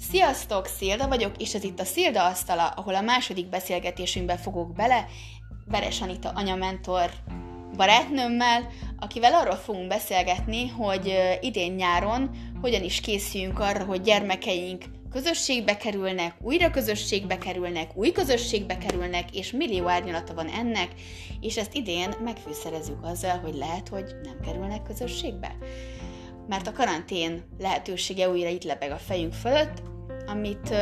Sziasztok, Szilda vagyok, és ez itt a Szilda asztala, ahol a második beszélgetésünkbe fogok bele, Veres Anita anyamentor barátnőmmel, akivel arról fogunk beszélgetni, hogy idén nyáron hogyan is készüljünk arra, hogy gyermekeink közösségbe kerülnek, újra közösségbe kerülnek, új közösségbe kerülnek, és millió árnyalata van ennek, és ezt idén megfűszerezzük azzal, hogy lehet, hogy nem kerülnek közösségbe. Mert a karantén lehetősége újra itt lebeg a fejünk fölött, amit,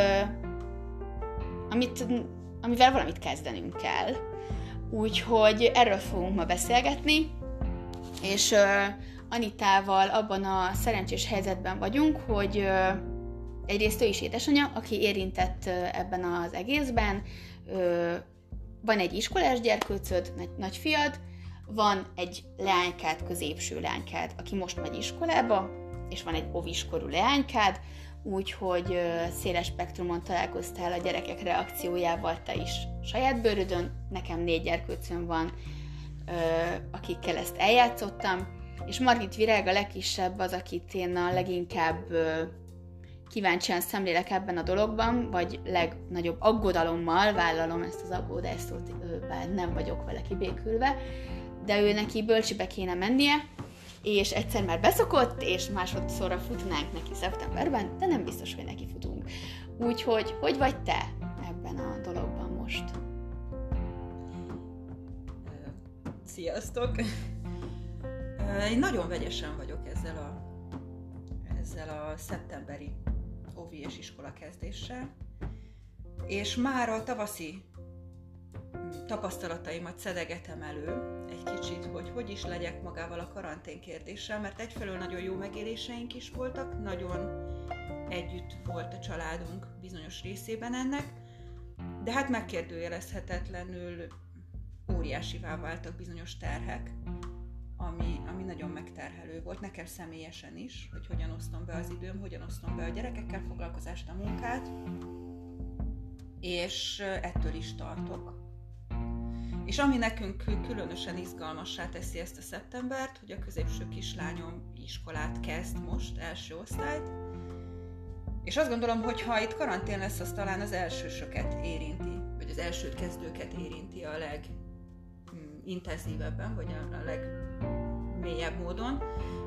amit, amivel valamit kezdenünk kell. Úgyhogy erről fogunk ma beszélgetni, és Anitával abban a szerencsés helyzetben vagyunk, hogy egyrészt ő is édesanyja, aki érintett ebben az egészben, van egy iskolás gyerkőcöd, nagy, nagyfiad, van egy leánykád, középső leánykád, aki most megy iskolába, és van egy oviskorú leánykád, úgyhogy széles spektrumon találkoztál a gyerekek reakciójával te is saját bőrödön. Nekem négy gyerkőcöm van, akikkel ezt eljátszottam, és Margit Virág a legkisebb az, akit én a leginkább kíváncsian szemlélek ebben a dologban, vagy legnagyobb aggodalommal vállalom ezt az aggódást, bár nem vagyok vele kibékülve, de ő neki bölcsibe kéne mennie, és egyszer már beszokott, és másodszorra futnánk neki szeptemberben, de nem biztos, hogy neki futunk. Úgyhogy, hogy vagy te ebben a dologban most? Sziasztok! Én nagyon vegyesen vagyok ezzel a, ezzel a szeptemberi óvi és iskola kezdéssel, és már a tavaszi tapasztalataimat szedegetem elő egy kicsit, hogy hogy is legyek magával a karantén kérdéssel, mert egyfelől nagyon jó megéléseink is voltak, nagyon együtt volt a családunk bizonyos részében ennek, de hát megkérdőjelezhetetlenül óriásivá váltak bizonyos terhek, ami, ami nagyon megterhelő volt nekem személyesen is, hogy hogyan osztom be az időm, hogyan osztom be a gyerekekkel foglalkozást, a munkát, és ettől is tartok. És ami nekünk különösen izgalmassá teszi ezt a szeptembert, hogy a középső kislányom iskolát kezd most, első osztályt, és azt gondolom, hogy ha itt karantén lesz, az talán az elsősöket érinti, vagy az első kezdőket érinti a legintenzívebben, vagy a, a legmélyebb módon,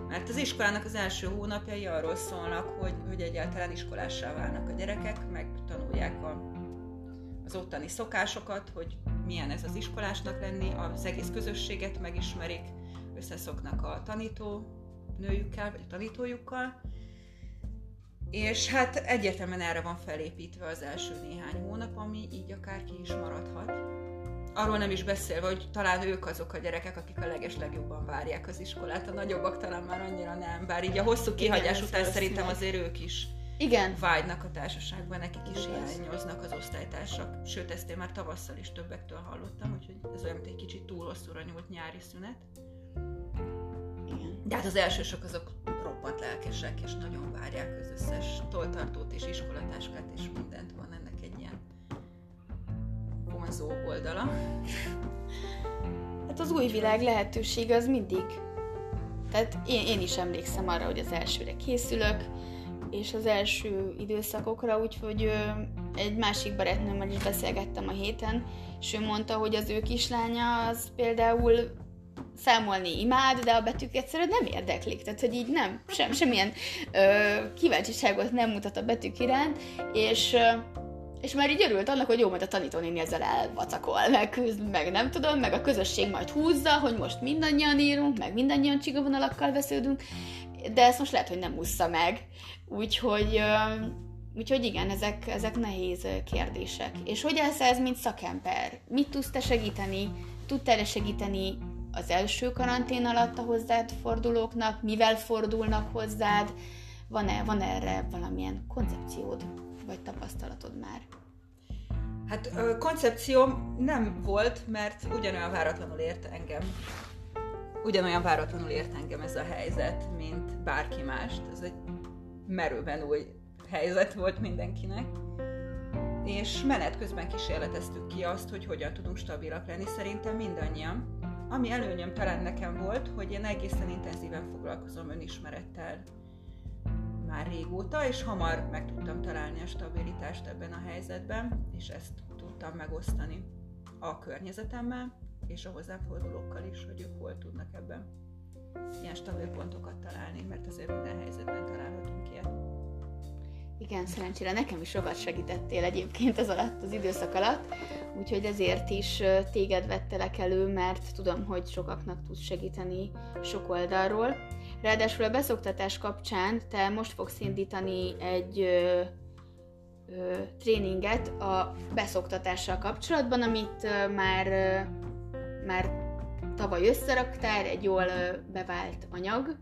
mert az iskolának az első hónapjai arról szólnak, hogy, hogy egyáltalán iskolássá válnak a gyerekek, megtanulják a az ottani szokásokat, hogy milyen ez az iskolásnak lenni, az egész közösséget megismerik, összeszoknak a tanító nőjükkel, vagy a tanítójukkal, és hát egyértelműen erre van felépítve az első néhány hónap, ami így akár ki is maradhat. Arról nem is beszélve, hogy talán ők azok a gyerekek, akik a leges legjobban várják az iskolát, a nagyobbak talán már annyira nem, bár így a hosszú kihagyás Igen, után szerintem azért ők is igen. vágynak a társaságban, nekik is hiányoznak az osztálytársak. Sőt, ezt én már tavasszal is többektől hallottam, úgyhogy ez olyan, mint egy kicsit túl hosszúra nyúlt nyári szünet. Igen. De hát az elsősök azok roppant lelkesek, és nagyon várják az összes toltartót és iskolatáskát, és mindent van ennek egy ilyen vonzó oldala. Hát az új világ lehetőség az mindig. Tehát én, én is emlékszem arra, hogy az elsőre készülök, és az első időszakokra, úgyhogy egy másik barátnőmmel is beszélgettem a héten, és ő mondta, hogy az ő kislánya az például számolni imád, de a betűk egyszerűen nem érdeklik, tehát hogy így nem, sem, semmilyen ö, kíváncsiságot nem mutat a betűk iránt, és és már így örült annak, hogy jó, majd a tanítónéni ezzel elvacakol, meg, meg nem tudom, meg a közösség majd húzza, hogy most mindannyian írunk, meg mindannyian csigavonalakkal vesződünk, de ezt most lehet, hogy nem ússza meg. Úgyhogy, úgyhogy igen, ezek, ezek nehéz kérdések. És hogy állsz ez, mint szakember? Mit tudsz te segíteni? Tudtál-e segíteni az első karantén alatt a hozzád fordulóknak? Mivel fordulnak hozzád? Van-e, van erre valamilyen koncepciód, vagy tapasztalatod már? Hát koncepcióm nem volt, mert ugyanolyan váratlanul ért engem ugyanolyan váratlanul ért engem ez a helyzet, mint bárki mást. Ez egy merőben új helyzet volt mindenkinek. És menet közben kísérleteztük ki azt, hogy hogyan tudunk stabilak lenni, szerintem mindannyian. Ami előnyöm talán nekem volt, hogy én egészen intenzíven foglalkozom önismerettel már régóta, és hamar meg tudtam találni a stabilitást ebben a helyzetben, és ezt tudtam megosztani a környezetemmel, és a hozzáfordulókkal is, hogy ők hol tudnak ebben ilyen stabil pontokat találni, mert azért minden helyzetben találhatunk ilyet. Igen, szerencsére nekem is sokat segítettél egyébként az alatt, az időszak alatt, úgyhogy ezért is téged vettelek elő, mert tudom, hogy sokaknak tudsz segíteni sok oldalról. Ráadásul a beszoktatás kapcsán te most fogsz indítani egy ö, ö, tréninget a beszoktatással kapcsolatban, amit ö, már, ö, már tavaly összeraktál, egy jól bevált anyag,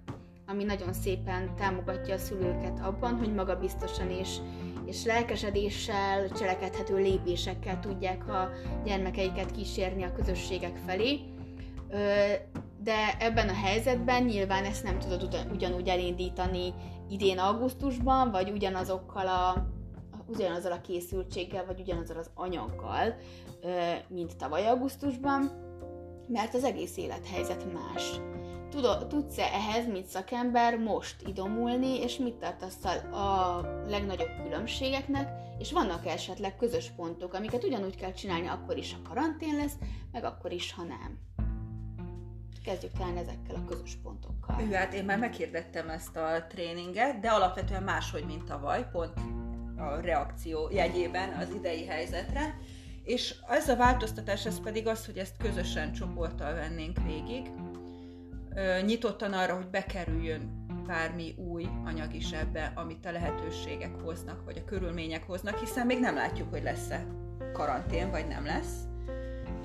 ami nagyon szépen támogatja a szülőket abban, hogy magabiztosan és, és lelkesedéssel, cselekedhető lépésekkel tudják a gyermekeiket kísérni a közösségek felé. De ebben a helyzetben nyilván ezt nem tudod ugyanúgy elindítani idén augusztusban, vagy ugyanazokkal a, ugyanazzal a készültséggel, vagy ugyanazzal az anyaggal, mint tavaly augusztusban, mert az egész élethelyzet más tudsz-e ehhez, mint szakember, most idomulni, és mit tartasz a legnagyobb különbségeknek, és vannak esetleg közös pontok, amiket ugyanúgy kell csinálni akkor is, ha karantén lesz, meg akkor is, ha nem. Kezdjük talán ezekkel a közös pontokkal. Ő, hát én már meghirdettem ezt a tréninget, de alapvetően máshogy, mint tavaly, pont a reakció jegyében az idei helyzetre. És ez a változtatás, ez pedig az, hogy ezt közösen csoporttal vennénk végig, nyitottan arra, hogy bekerüljön bármi új anyag is ebbe, amit a lehetőségek hoznak, vagy a körülmények hoznak, hiszen még nem látjuk, hogy lesz-e karantén, vagy nem lesz.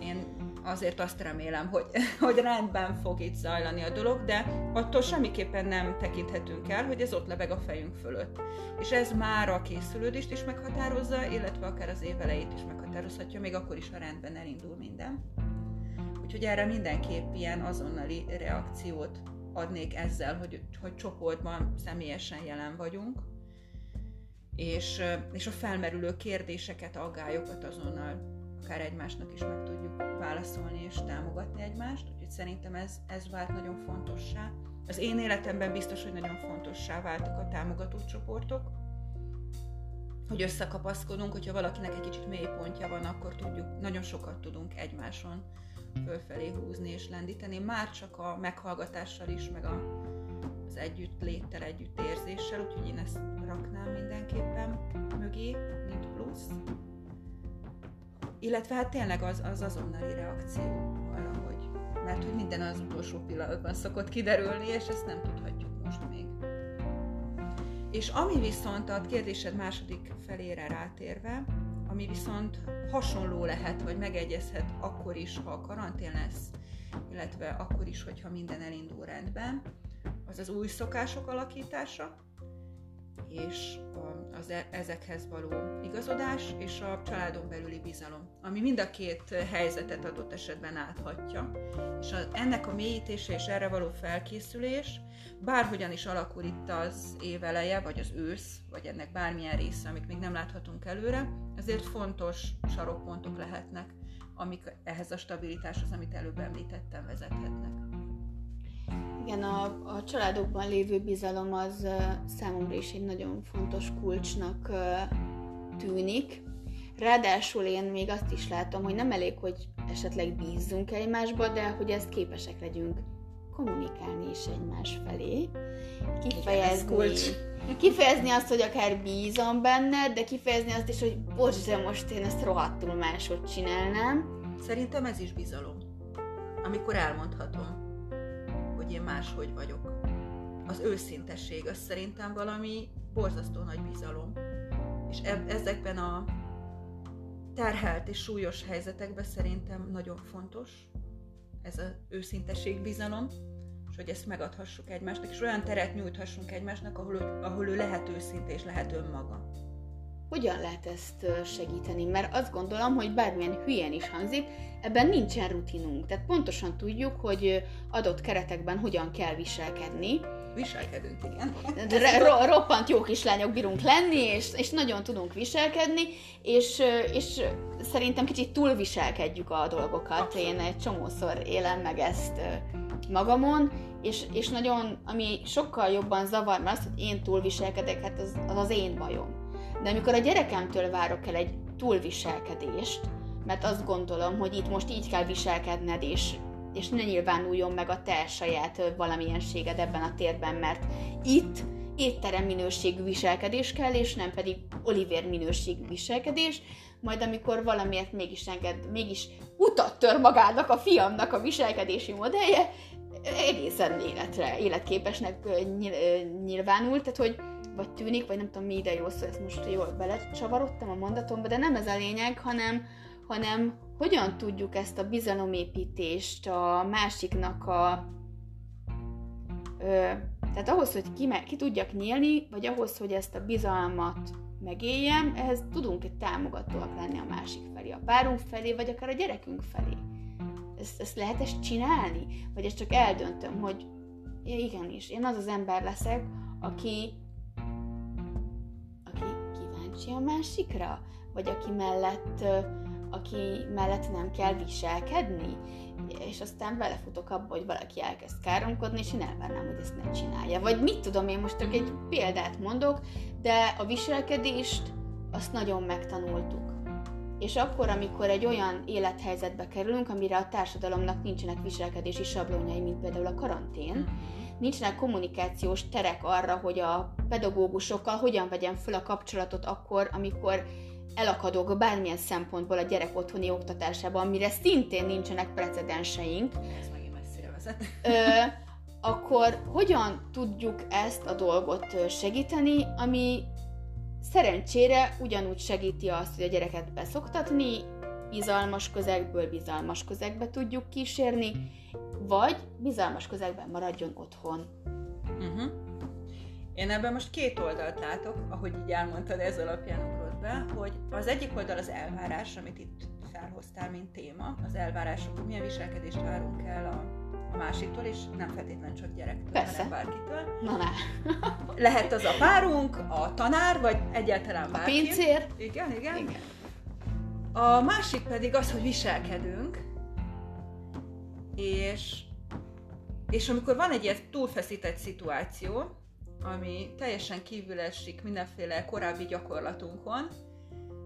Én azért azt remélem, hogy, hogy rendben fog itt zajlani a dolog, de attól semmiképpen nem tekinthetünk el, hogy ez ott lebeg a fejünk fölött. És ez már a készülődést is meghatározza, illetve akár az évelejét is meghatározhatja, még akkor is, ha rendben elindul minden. Úgyhogy erre mindenképp ilyen azonnali reakciót adnék ezzel, hogy, hogy csoportban személyesen jelen vagyunk, és, és a felmerülő kérdéseket, aggályokat azonnal akár egymásnak is meg tudjuk válaszolni és támogatni egymást, úgyhogy szerintem ez, ez vált nagyon fontossá. Az én életemben biztos, hogy nagyon fontossá váltak a támogató csoportok, hogy összekapaszkodunk, hogyha valakinek egy kicsit mély pontja van, akkor tudjuk, nagyon sokat tudunk egymáson fölfelé húzni és lendíteni, már csak a meghallgatással is, meg a, az együtt léttel, együtt érzéssel, úgyhogy én ezt raknám mindenképpen mögé, mint plusz. Illetve hát tényleg az, az azonnali reakció arra, hogy mert hogy minden az utolsó pillanatban szokott kiderülni, és ezt nem tudhatjuk most még. És ami viszont a kérdésed második felére rátérve, ami viszont hasonló lehet, vagy megegyezhet akkor is, ha karantén lesz, illetve akkor is, hogyha minden elindul rendben, az az új szokások alakítása, és az e, ezekhez való igazodás, és a családon belüli bizalom, ami mind a két helyzetet adott esetben áthatja. És a, ennek a mélyítése és erre való felkészülés, bárhogyan is alakul itt az éveleje, vagy az ősz, vagy ennek bármilyen része, amit még nem láthatunk előre, ezért fontos sarokpontok lehetnek, amik ehhez a stabilitáshoz, amit előbb említettem, vezethetnek. Igen, a, a családokban lévő bizalom az számomra is egy nagyon fontos kulcsnak tűnik. Ráadásul én még azt is látom, hogy nem elég, hogy esetleg bízzunk egymásba, de hogy ezt képesek legyünk kommunikálni is egymás felé, kifejezni, Igen, kifejezni azt, hogy akár bízom benne, de kifejezni azt is, hogy bocs, de most én ezt rohadtul máshogy csinálnám. Szerintem ez is bizalom. Amikor elmondhatom, hogy én máshogy vagyok. Az őszintesség, az szerintem valami borzasztó nagy bizalom. És e- ezekben a terhelt és súlyos helyzetekben szerintem nagyon fontos ez az őszintesség, bizalom, és hogy ezt megadhassuk egymásnak, és olyan teret nyújthassunk egymásnak, ahol, ahol ő lehet őszinte és lehet önmaga. Hogyan lehet ezt segíteni? Mert azt gondolom, hogy bármilyen hülyen is hangzik, ebben nincsen rutinunk. Tehát pontosan tudjuk, hogy adott keretekben hogyan kell viselkedni. Viselkedünk, igen. De ro- roppant jó kislányok bírunk lenni, és, és nagyon tudunk viselkedni, és, és szerintem kicsit túlviselkedjük a dolgokat. Abszolút. Én egy csomószor élem meg ezt magamon, és, és nagyon, ami sokkal jobban zavar, mert az, hogy én túlviselkedek, hát az, az az én bajom. De amikor a gyerekemtől várok el egy túlviselkedést, mert azt gondolom, hogy itt most így kell viselkedned, és, és ne nyilvánuljon meg a te saját valamilyenséged ebben a térben, mert itt étterem minőségű viselkedés kell, és nem pedig Oliver minőségű viselkedés, majd amikor valamiért mégis enged, mégis utat tör magának a fiamnak a viselkedési modellje, egészen életre, életképesnek nyilvánul, tehát hogy vagy tűnik, vagy nem tudom mi ide jó szó, ezt most jól belecsavarodtam a mondatomba, de nem ez a lényeg, hanem, hanem hogyan tudjuk ezt a bizalomépítést a másiknak a ö, tehát ahhoz, hogy ki, ki tudjak nyílni, vagy ahhoz, hogy ezt a bizalmat megéljem, ehhez tudunk egy támogatóak lenni a másik felé, a párunk felé, vagy akár a gyerekünk felé. Ezt, ezt lehet ezt csinálni? Vagy ezt csak eldöntöm, hogy ja, igenis, én az az ember leszek, aki kíváncsi a másikra, vagy aki mellett, aki mellett nem kell viselkedni, és aztán belefutok abba, hogy valaki elkezd káromkodni, és én elvárnám, hogy ezt ne csinálja. Vagy mit tudom, én most csak egy példát mondok, de a viselkedést azt nagyon megtanultuk. És akkor, amikor egy olyan élethelyzetbe kerülünk, amire a társadalomnak nincsenek viselkedési sablonjai, mint például a karantén. Nincsenek kommunikációs terek arra, hogy a pedagógusokkal hogyan vegyem föl a kapcsolatot akkor, amikor elakadok bármilyen szempontból a gyerek otthoni oktatásában, amire szintén nincsenek precedenseink. Ez megint messzire vezet. Ö, akkor hogyan tudjuk ezt a dolgot segíteni, ami szerencsére ugyanúgy segíti azt, hogy a gyereket beszoktatni, bizalmas közegből bizalmas közegbe tudjuk kísérni, vagy bizalmas közegben maradjon otthon. Uh-huh. Én ebben most két oldalt látok, ahogy így elmondtad, ez alapján be, hogy az egyik oldal az elvárás, amit itt felhoztál, mint téma, az elvárások, hogy milyen viselkedést várunk el a, a másiktól, és nem feltétlenül csak gyerektől, Persze. hanem bárkitől. Na, na. Lehet az a párunk, a tanár, vagy egyáltalán bárki. A pincér. Igen, igen, igen. A másik pedig az, hogy viselkedünk, és, és amikor van egy ilyen túlfeszített szituáció, ami teljesen kívül esik mindenféle korábbi gyakorlatunkon,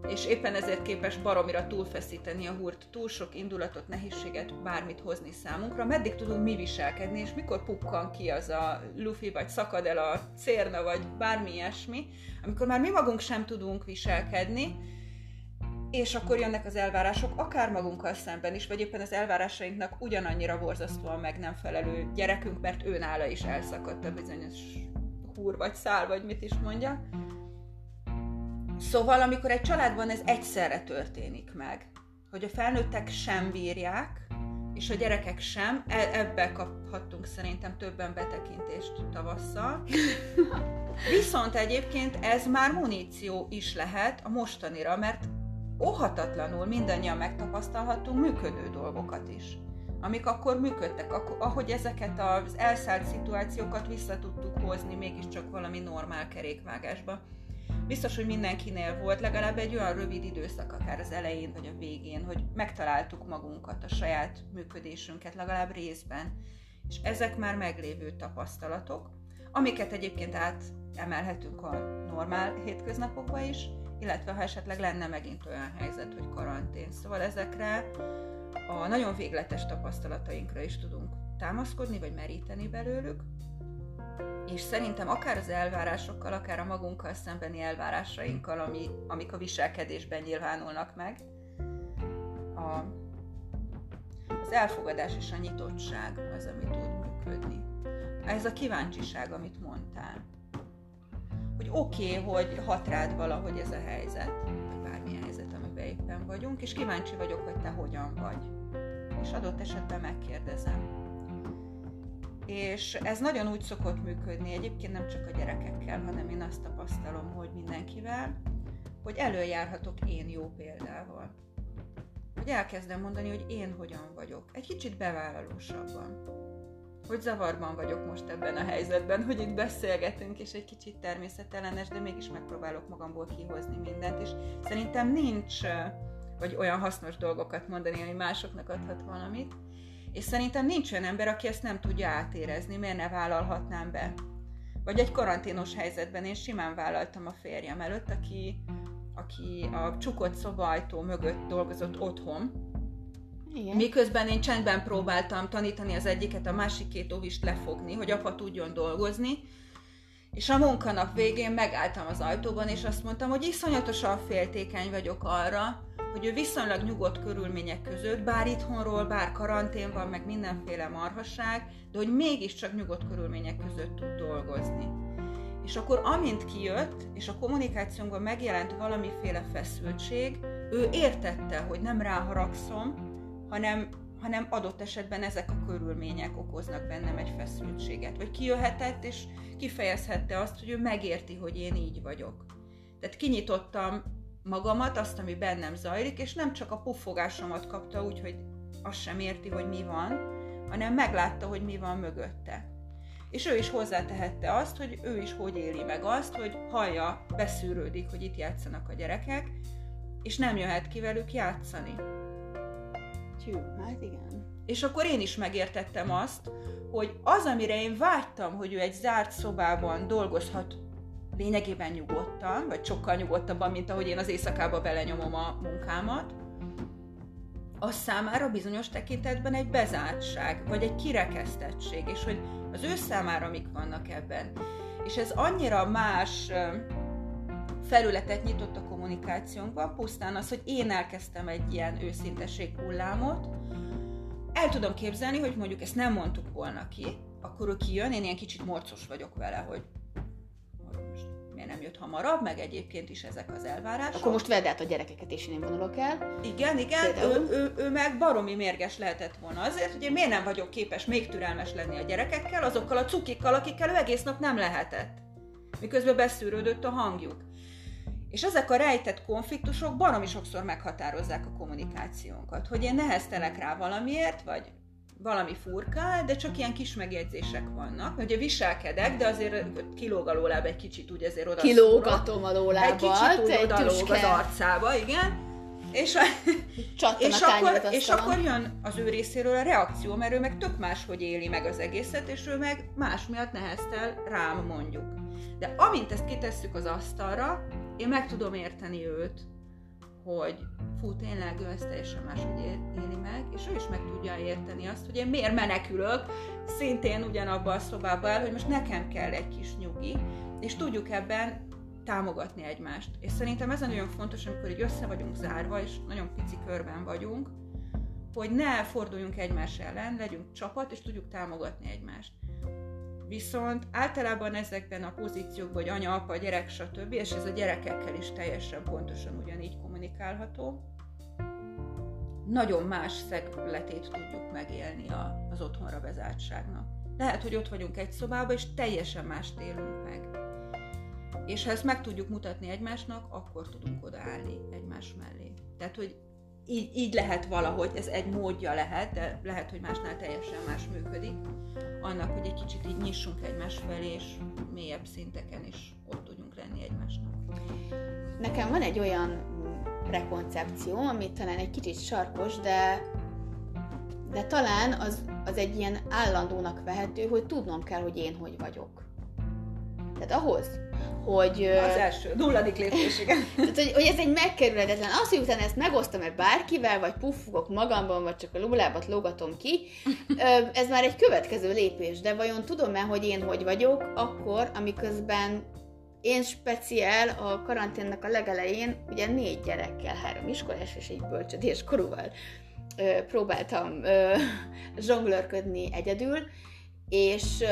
és éppen ezért képes baromira túlfeszíteni a húrt, túl sok indulatot, nehézséget, bármit hozni számunkra, meddig tudunk mi viselkedni, és mikor pukkan ki az a lufi, vagy szakad el a cérna, vagy bármi ilyesmi, amikor már mi magunk sem tudunk viselkedni, és akkor jönnek az elvárások, akár magunkkal szemben is, vagy éppen az elvárásainknak ugyanannyira borzasztóan meg nem felelő gyerekünk, mert ő nála is elszakadt a bizonyos húr, vagy szál, vagy mit is mondja. Szóval, amikor egy családban ez egyszerre történik meg, hogy a felnőttek sem bírják, és a gyerekek sem, e- ebbe kaphattunk szerintem többen betekintést tavasszal. Viszont egyébként ez már muníció is lehet a mostanira, mert óhatatlanul mindannyian megtapasztalhattunk működő dolgokat is amik akkor működtek, ahogy ezeket az elszállt szituációkat vissza tudtuk hozni mégiscsak valami normál kerékvágásba. Biztos, hogy mindenkinél volt legalább egy olyan rövid időszak, akár az elején vagy a végén, hogy megtaláltuk magunkat, a saját működésünket legalább részben. És ezek már meglévő tapasztalatok, amiket egyébként átemelhetünk a normál hétköznapokba is, illetve ha esetleg lenne megint olyan helyzet, hogy karantén. Szóval ezekre a nagyon végletes tapasztalatainkra is tudunk támaszkodni, vagy meríteni belőlük, és szerintem akár az elvárásokkal, akár a magunkkal szembeni elvárásainkkal, ami, amik a viselkedésben nyilvánulnak meg, a, az elfogadás és a nyitottság az, ami tud működni. Ez a kíváncsiság, amit mondtál. Hogy oké, okay, hogy hat rád valahogy ez a helyzet, éppen vagyunk, és kíváncsi vagyok, hogy te hogyan vagy. És adott esetben megkérdezem. És ez nagyon úgy szokott működni, egyébként nem csak a gyerekekkel, hanem én azt tapasztalom, hogy mindenkivel, hogy előjárhatok én jó példával. Hogy elkezdem mondani, hogy én hogyan vagyok. Egy kicsit bevállalósabban hogy zavarban vagyok most ebben a helyzetben, hogy itt beszélgetünk, és egy kicsit természetellenes, de mégis megpróbálok magamból kihozni mindent, és szerintem nincs vagy olyan hasznos dolgokat mondani, ami másoknak adhat valamit. És szerintem nincs olyan ember, aki ezt nem tudja átérezni, miért ne vállalhatnám be. Vagy egy karanténos helyzetben én simán vállaltam a férjem előtt, aki, aki a csukott szobajtó mögött dolgozott otthon, igen. Miközben én csendben próbáltam tanítani az egyiket, a másik két óvist lefogni, hogy apa tudjon dolgozni, és a munkanap végén megálltam az ajtóban, és azt mondtam, hogy iszonyatosan féltékeny vagyok arra, hogy ő viszonylag nyugodt körülmények között, bár itthonról, bár karantén van, meg mindenféle marhasság, de hogy mégiscsak nyugodt körülmények között tud dolgozni. És akkor amint kijött, és a kommunikációnkban megjelent valamiféle feszültség, ő értette, hogy nem ráharagszom, hanem, hanem adott esetben ezek a körülmények okoznak bennem egy feszültséget. Vagy kijöhetett, és kifejezhette azt, hogy ő megérti, hogy én így vagyok. Tehát kinyitottam magamat, azt, ami bennem zajlik, és nem csak a puffogásomat kapta úgy, hogy azt sem érti, hogy mi van, hanem meglátta, hogy mi van mögötte. És ő is hozzátehette azt, hogy ő is hogy éli meg azt, hogy hallja, beszűrődik, hogy itt játszanak a gyerekek, és nem jöhet ki velük játszani. Tyú, hát igen. És akkor én is megértettem azt, hogy az, amire én vágytam, hogy ő egy zárt szobában dolgozhat lényegében nyugodtan, vagy sokkal nyugodtabban, mint ahogy én az éjszakába belenyomom a munkámat, az számára bizonyos tekintetben egy bezártság, vagy egy kirekesztettség, és hogy az ő számára mik vannak ebben. És ez annyira más felületet nyitott a kommunikációnkban, pusztán az, hogy én elkezdtem egy ilyen őszinteség hullámot, el tudom képzelni, hogy mondjuk ezt nem mondtuk volna ki, akkor ő kijön, én ilyen kicsit morcos vagyok vele, hogy miért nem jött hamarabb, meg egyébként is ezek az elvárások. Akkor most vedd át a gyerekeket, és én vonulok el. Igen, igen, ő, ő, ő, meg baromi mérges lehetett volna azért, hogy én miért nem vagyok képes még türelmes lenni a gyerekekkel, azokkal a cukikkal, akikkel ő egész nap nem lehetett. Miközben beszűrődött a hangjuk. És ezek a rejtett konfliktusok baromi sokszor meghatározzák a kommunikációnkat, hogy én neheztelek rá valamiért, vagy valami furkál, de csak ilyen kis megjegyzések vannak. Ugye viselkedek, de azért kilóg a lóláb egy kicsit, úgy azért oda Kilógatom a lólábat. Egy kicsit úgy oda lóg az arcába, igen. És, a, és, akkor, és akkor jön az ő részéről a reakció, mert ő meg tök máshogy éli meg az egészet, és ő meg más miatt neheztel rám mondjuk. De amint ezt kitesszük az asztalra, én meg tudom érteni őt, hogy fú, tényleg ő ezt teljesen máshogy éli meg, és ő is meg tudja érteni azt, hogy én miért menekülök, szintén ugyanabba a szobába el, hogy most nekem kell egy kis nyugi, és tudjuk ebben támogatni egymást. És szerintem ez nagyon fontos, amikor így össze vagyunk zárva, és nagyon pici körben vagyunk, hogy ne forduljunk egymás ellen, legyünk csapat, és tudjuk támogatni egymást. Viszont általában ezekben a pozíciókban, hogy anya, apa, gyerek, stb., és ez a gyerekekkel is teljesen pontosan ugyanígy kommunikálható, nagyon más szegletét tudjuk megélni a, az otthonra bezártságnak. Lehet, hogy ott vagyunk egy szobában, és teljesen mást élünk meg. És ha ezt meg tudjuk mutatni egymásnak, akkor tudunk odaállni egymás mellé. Tehát, hogy így, így lehet valahogy, ez egy módja lehet, de lehet, hogy másnál teljesen más működik, annak, hogy egy kicsit így nyissunk egymás felé, és mélyebb szinteken is ott tudjunk lenni egymásnak. Nekem van egy olyan prekoncepció, ami talán egy kicsit sarkos, de de talán az, az egy ilyen állandónak vehető, hogy tudnom kell, hogy én hogy vagyok. Tehát ahhoz, hogy... Az első, nulladik lépés, igen. Tehát, hogy, hogy ez egy megkerülhetetlen. Az, hogy utána ezt megosztom-e bárkivel, vagy puffogok magamban, vagy csak a lulábat lógatom ki, ez már egy következő lépés. De vajon tudom-e, hogy én hogy vagyok, akkor, amiközben én speciál a karanténnak a legelején, ugye négy gyerekkel, három iskolás és egy bölcsödés korúval próbáltam zsonglőrködni egyedül, és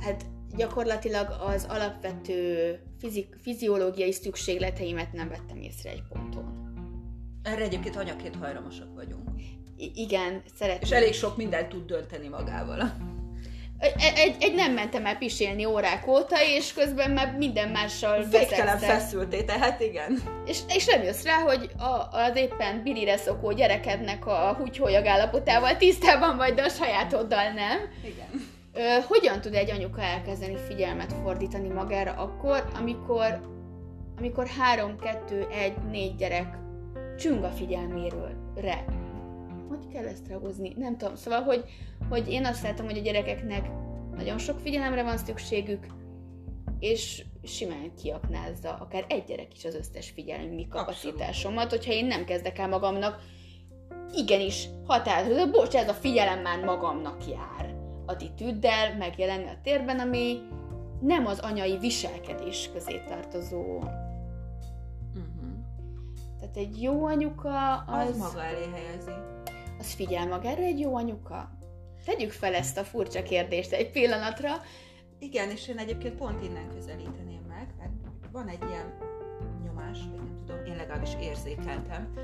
hát gyakorlatilag az alapvető fizik, fiziológiai szükségleteimet nem vettem észre egy ponton. Erre egyébként anyaként hajlamosak vagyunk. I- igen, szeretném. És elég sok mindent tud dönteni magával. Egy, egy, egy nem mentem el pisélni órák óta, és közben már minden mással Végtelen feszülté, tehát igen. És, és nem jössz rá, hogy a, az éppen birire szokó gyerekednek a húgyhólyag állapotával tisztában vagy, de a sajátoddal nem. Igen. Ö, hogyan tud egy anyuka elkezdeni figyelmet fordítani magára akkor, amikor, amikor három, kettő, egy, négy gyerek csüng a figyelméről, re. hogy kell ezt ragozni? Nem tudom. Szóval, hogy, hogy én azt látom, hogy a gyerekeknek nagyon sok figyelemre van szükségük, és simán kiaknázza akár egy gyerek is az összes figyelmi kapacitásomat, hogyha én nem kezdek el magamnak igenis határozó, bocs, ez a figyelem már magamnak jár attitűddel megjelenni a térben, ami nem az anyai viselkedés közé tartozó. Uh-huh. Tehát egy jó anyuka az... Az maga elé helyezi. Az figyel magára egy jó anyuka? Tegyük fel ezt a furcsa kérdést egy pillanatra. Igen, és én egyébként pont innen közelíteném meg, mert van egy ilyen nyomás, vagy nem tudom, én legalábbis érzékeltem,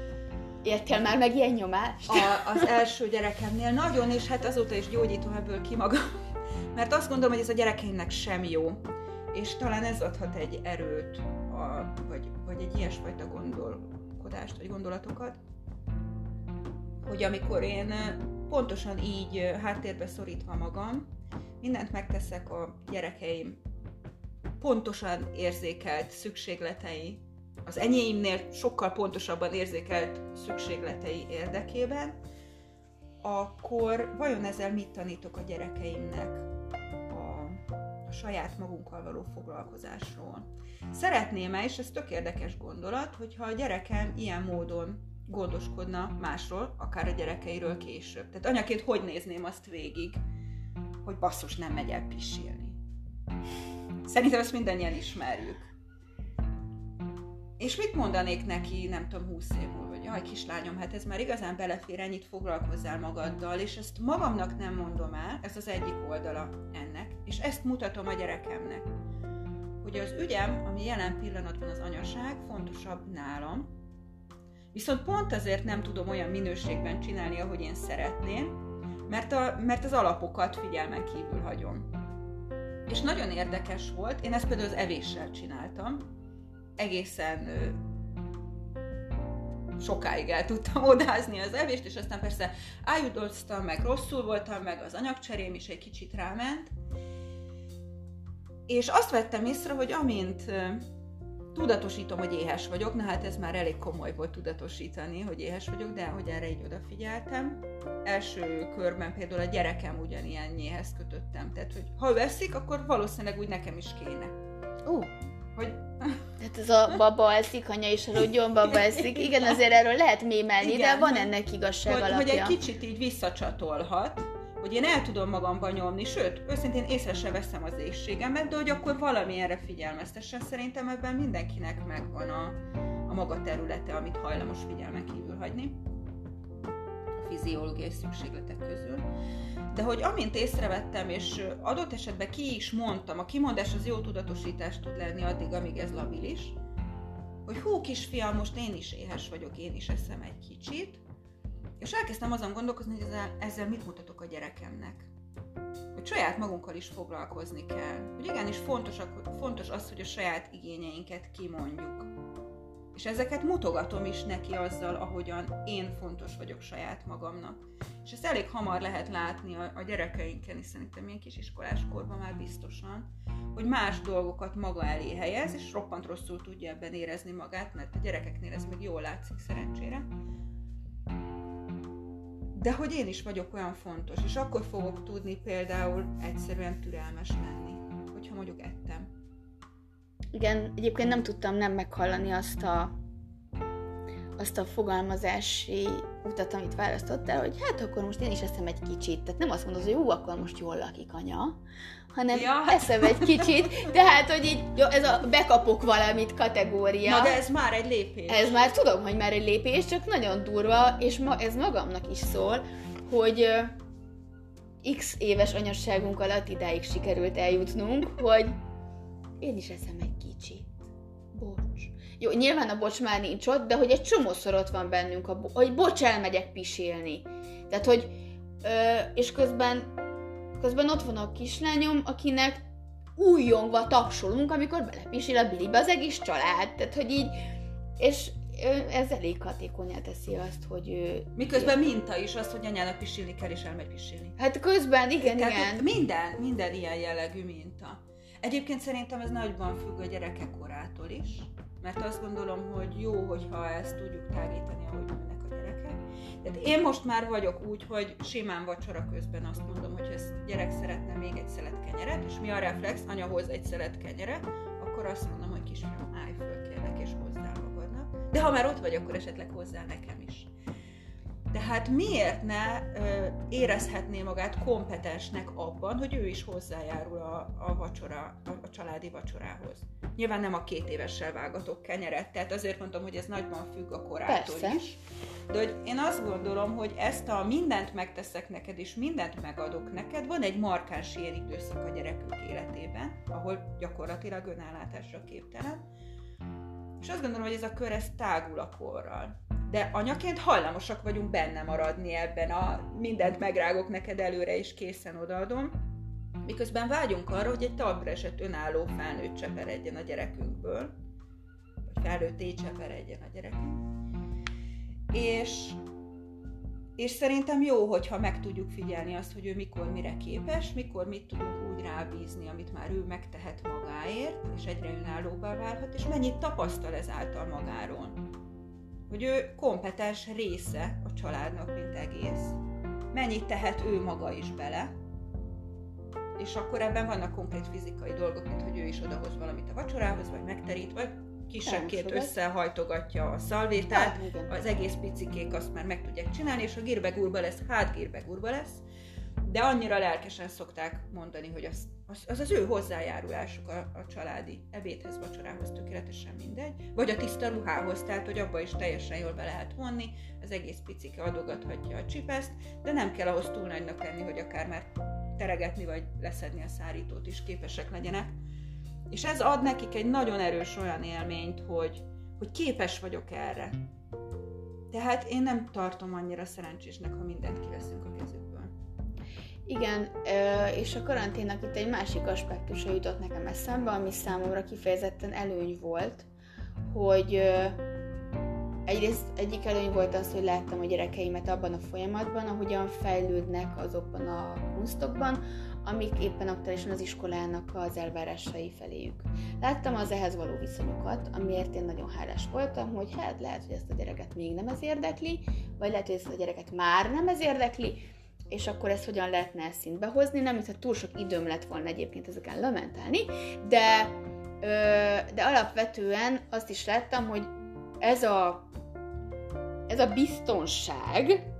Értél már meg ilyen nyomást? A, az első gyerekemnél nagyon, és hát azóta is gyógyítom ebből ki magam. Mert azt gondolom, hogy ez a gyerekeimnek sem jó. És talán ez adhat egy erőt, a, vagy, vagy egy ilyesfajta gondolkodást, vagy gondolatokat, hogy amikor én pontosan így háttérbe szorítva magam, mindent megteszek a gyerekeim pontosan érzékelt szükségletei az enyéimnél sokkal pontosabban érzékelt szükségletei érdekében, akkor vajon ezzel mit tanítok a gyerekeimnek a, a saját magunkkal való foglalkozásról? Szeretném-e, és ez tök érdekes gondolat, hogyha a gyerekem ilyen módon gondoskodna másról, akár a gyerekeiről később. Tehát anyaként hogy nézném azt végig, hogy basszus, nem megy el pisilni. Szerintem ezt mindannyian ismerjük. És mit mondanék neki, nem tudom, húsz év múlva, hogy jaj, kislányom, hát ez már igazán belefér, ennyit foglalkozzál magaddal, és ezt magamnak nem mondom el, ez az egyik oldala ennek, és ezt mutatom a gyerekemnek, hogy az ügyem, ami jelen pillanatban az anyaság, fontosabb nálam, viszont pont azért nem tudom olyan minőségben csinálni, ahogy én szeretném, mert, a, mert az alapokat figyelmen kívül hagyom. És nagyon érdekes volt, én ezt például az evéssel csináltam, egészen sokáig el tudtam odázni az evést, és aztán persze ájudoztam, meg rosszul voltam, meg az anyagcserém is egy kicsit ráment. És azt vettem észre, hogy amint tudatosítom, hogy éhes vagyok, na hát ez már elég komoly volt tudatosítani, hogy éhes vagyok, de hogy erre így odafigyeltem. Első körben például a gyerekem ugyanilyen nyéhez kötöttem, tehát hogy ha ő eszik, akkor valószínűleg úgy nekem is kéne. Ó, uh. hogy tehát ez a baba eszik, anya is rodjon, baba eszik. Igen, azért erről lehet mémelni, Igen, de van ennek igazság hogy, alapja. Hogy egy kicsit így visszacsatolhat, hogy én el tudom magamban nyomni, sőt, őszintén észre se veszem az éjségemet, de hogy akkor valamilyenre figyelmeztessen. Szerintem ebben mindenkinek megvan a, a maga területe, amit hajlamos figyelmen kívül hagyni a fiziológiai szükségletek közül de hogy amint észrevettem, és adott esetben ki is mondtam, a kimondás az jó tudatosítás tud lenni addig, amíg ez labilis, hogy hú, kisfiam, most én is éhes vagyok, én is eszem egy kicsit, és elkezdtem azon gondolkozni, hogy ezzel, ezzel mit mutatok a gyerekemnek. Hogy saját magunkkal is foglalkozni kell. Hogy igenis fontos, fontos az, hogy a saját igényeinket kimondjuk. És ezeket mutogatom is neki azzal, ahogyan én fontos vagyok saját magamnak. És ezt elég hamar lehet látni a, a gyerekeinken is, szerintem ilyen kisiskolás korban már biztosan, hogy más dolgokat maga elé helyez, és roppant rosszul tudja ebben érezni magát, mert a gyerekeknél ez még jól látszik szerencsére. De hogy én is vagyok olyan fontos, és akkor fogok tudni például egyszerűen türelmes lenni, hogyha mondjuk ettem igen, egyébként nem tudtam nem meghallani azt a, azt a fogalmazási utat, amit választottál, hogy hát akkor most én is eszem egy kicsit. Tehát nem azt mondod, hogy jó, akkor most jól lakik anya, hanem ja. Eszem egy kicsit, tehát, hogy így jó, ez a bekapok valamit kategória. Na de ez már egy lépés. Ez már tudom, hogy már egy lépés, csak nagyon durva, és ma, ez magamnak is szól, hogy x éves anyasságunk alatt idáig sikerült eljutnunk, hogy én is eszem egy kicsit. Bocs. Jó, nyilván a bocs már nincs ott, de hogy egy csomószor ott van bennünk, a bo- hogy bocs, elmegyek pisélni. Tehát, hogy ö, és közben közben ott van a kislányom, akinek újjongva tapsolunk, amikor belepisil a bilibe az egész család. Tehát, hogy így, és ez elég hatékonyá teszi azt, hogy ő... Miközben minta is az, hogy anyának pisilni kell, és elmegy pisilni. Hát közben, igen, Tehát igen. Minden, minden ilyen jellegű minta. Egyébként szerintem ez nagyban függ a gyerekek korától is, mert azt gondolom, hogy jó, hogyha ezt tudjuk tágítani, ahogy nőnek a gyerekek. Tehát én most már vagyok úgy, hogy simán vacsora közben azt mondom, hogy ez gyerek szeretne még egy szelet kenyeret, és mi a reflex, anya hoz egy szelet kenyeret, akkor azt mondom, hogy kisfiam, állj föl kérlek, és hozzá magadnak. De ha már ott vagy, akkor esetleg hozzá nekem is. Tehát miért ne ö, érezhetné magát kompetensnek abban, hogy ő is hozzájárul a, a vacsora, a, a családi vacsorához? Nyilván nem a két évessel vágatok kenyeret, tehát azért mondtam, hogy ez nagyban függ a korától Persze. is. De hogy én azt gondolom, hogy ezt a mindent megteszek neked, és mindent megadok neked, van egy markáns ilyen időszak a gyerekünk életében, ahol gyakorlatilag önállátásra képtelen, és azt gondolom, hogy ez a kör ez tágul a korral. De anyaként hajlamosak vagyunk benne maradni ebben a mindent megrágok neked előre, és készen odaadom. Miközben vágyunk arra, hogy egy talpra esett önálló felnőtt cseperedjen a gyerekünkből, vagy felnőtt cseperedjen a gyerekünk. És, és szerintem jó, hogyha meg tudjuk figyelni azt, hogy ő mikor mire képes, mikor mit tudunk úgy rábízni, amit már ő megtehet magáért, és egyre önállóbbá válhat, és mennyit tapasztal ezáltal magáról. Hogy ő kompetens része a családnak, mint egész. Mennyit tehet ő maga is bele, és akkor ebben vannak konkrét fizikai dolgok, mint hogy ő is odahoz valamit a vacsorához, vagy megterít, vagy kisebbként összehajtogatja a szalvétát, az egész picikék azt már meg tudják csinálni, és a gírbegúrba lesz, hát gírbegúrba lesz, de annyira lelkesen szokták mondani, hogy az az, az, az ő hozzájárulásuk a, a családi ebédhez, vacsorához tökéletesen mindegy, vagy a tiszta ruhához, tehát hogy abba is teljesen jól be lehet vonni, az egész picike adogathatja a csipeszt, de nem kell ahhoz túl nagynak lenni, hogy akár már teregetni vagy leszedni a szárítót is képesek legyenek. És ez ad nekik egy nagyon erős olyan élményt, hogy, hogy képes vagyok erre. Tehát én nem tartom annyira szerencsésnek, ha mindent kiveszünk a kezükből. Igen, és a karanténnak itt egy másik aspektusa jutott nekem eszembe, ami számomra kifejezetten előny volt, hogy egyrészt egyik előny volt az, hogy láttam a gyerekeimet abban a folyamatban, ahogyan fejlődnek azokban a kunstokban, amik éppen aktuálisan az iskolának az elvárásai feléjük. Láttam az ehhez való viszonyokat, amiért én nagyon hálás voltam, hogy hát lehet, hogy ezt a gyereket még nem ez érdekli, vagy lehet, hogy ezt a gyereket már nem ez érdekli, és akkor ezt hogyan lehetne szintbe hozni. Nem, mintha túl sok időm lett volna egyébként ezeken lamentálni, de, ö, de alapvetően azt is láttam, hogy ez a, ez a biztonság,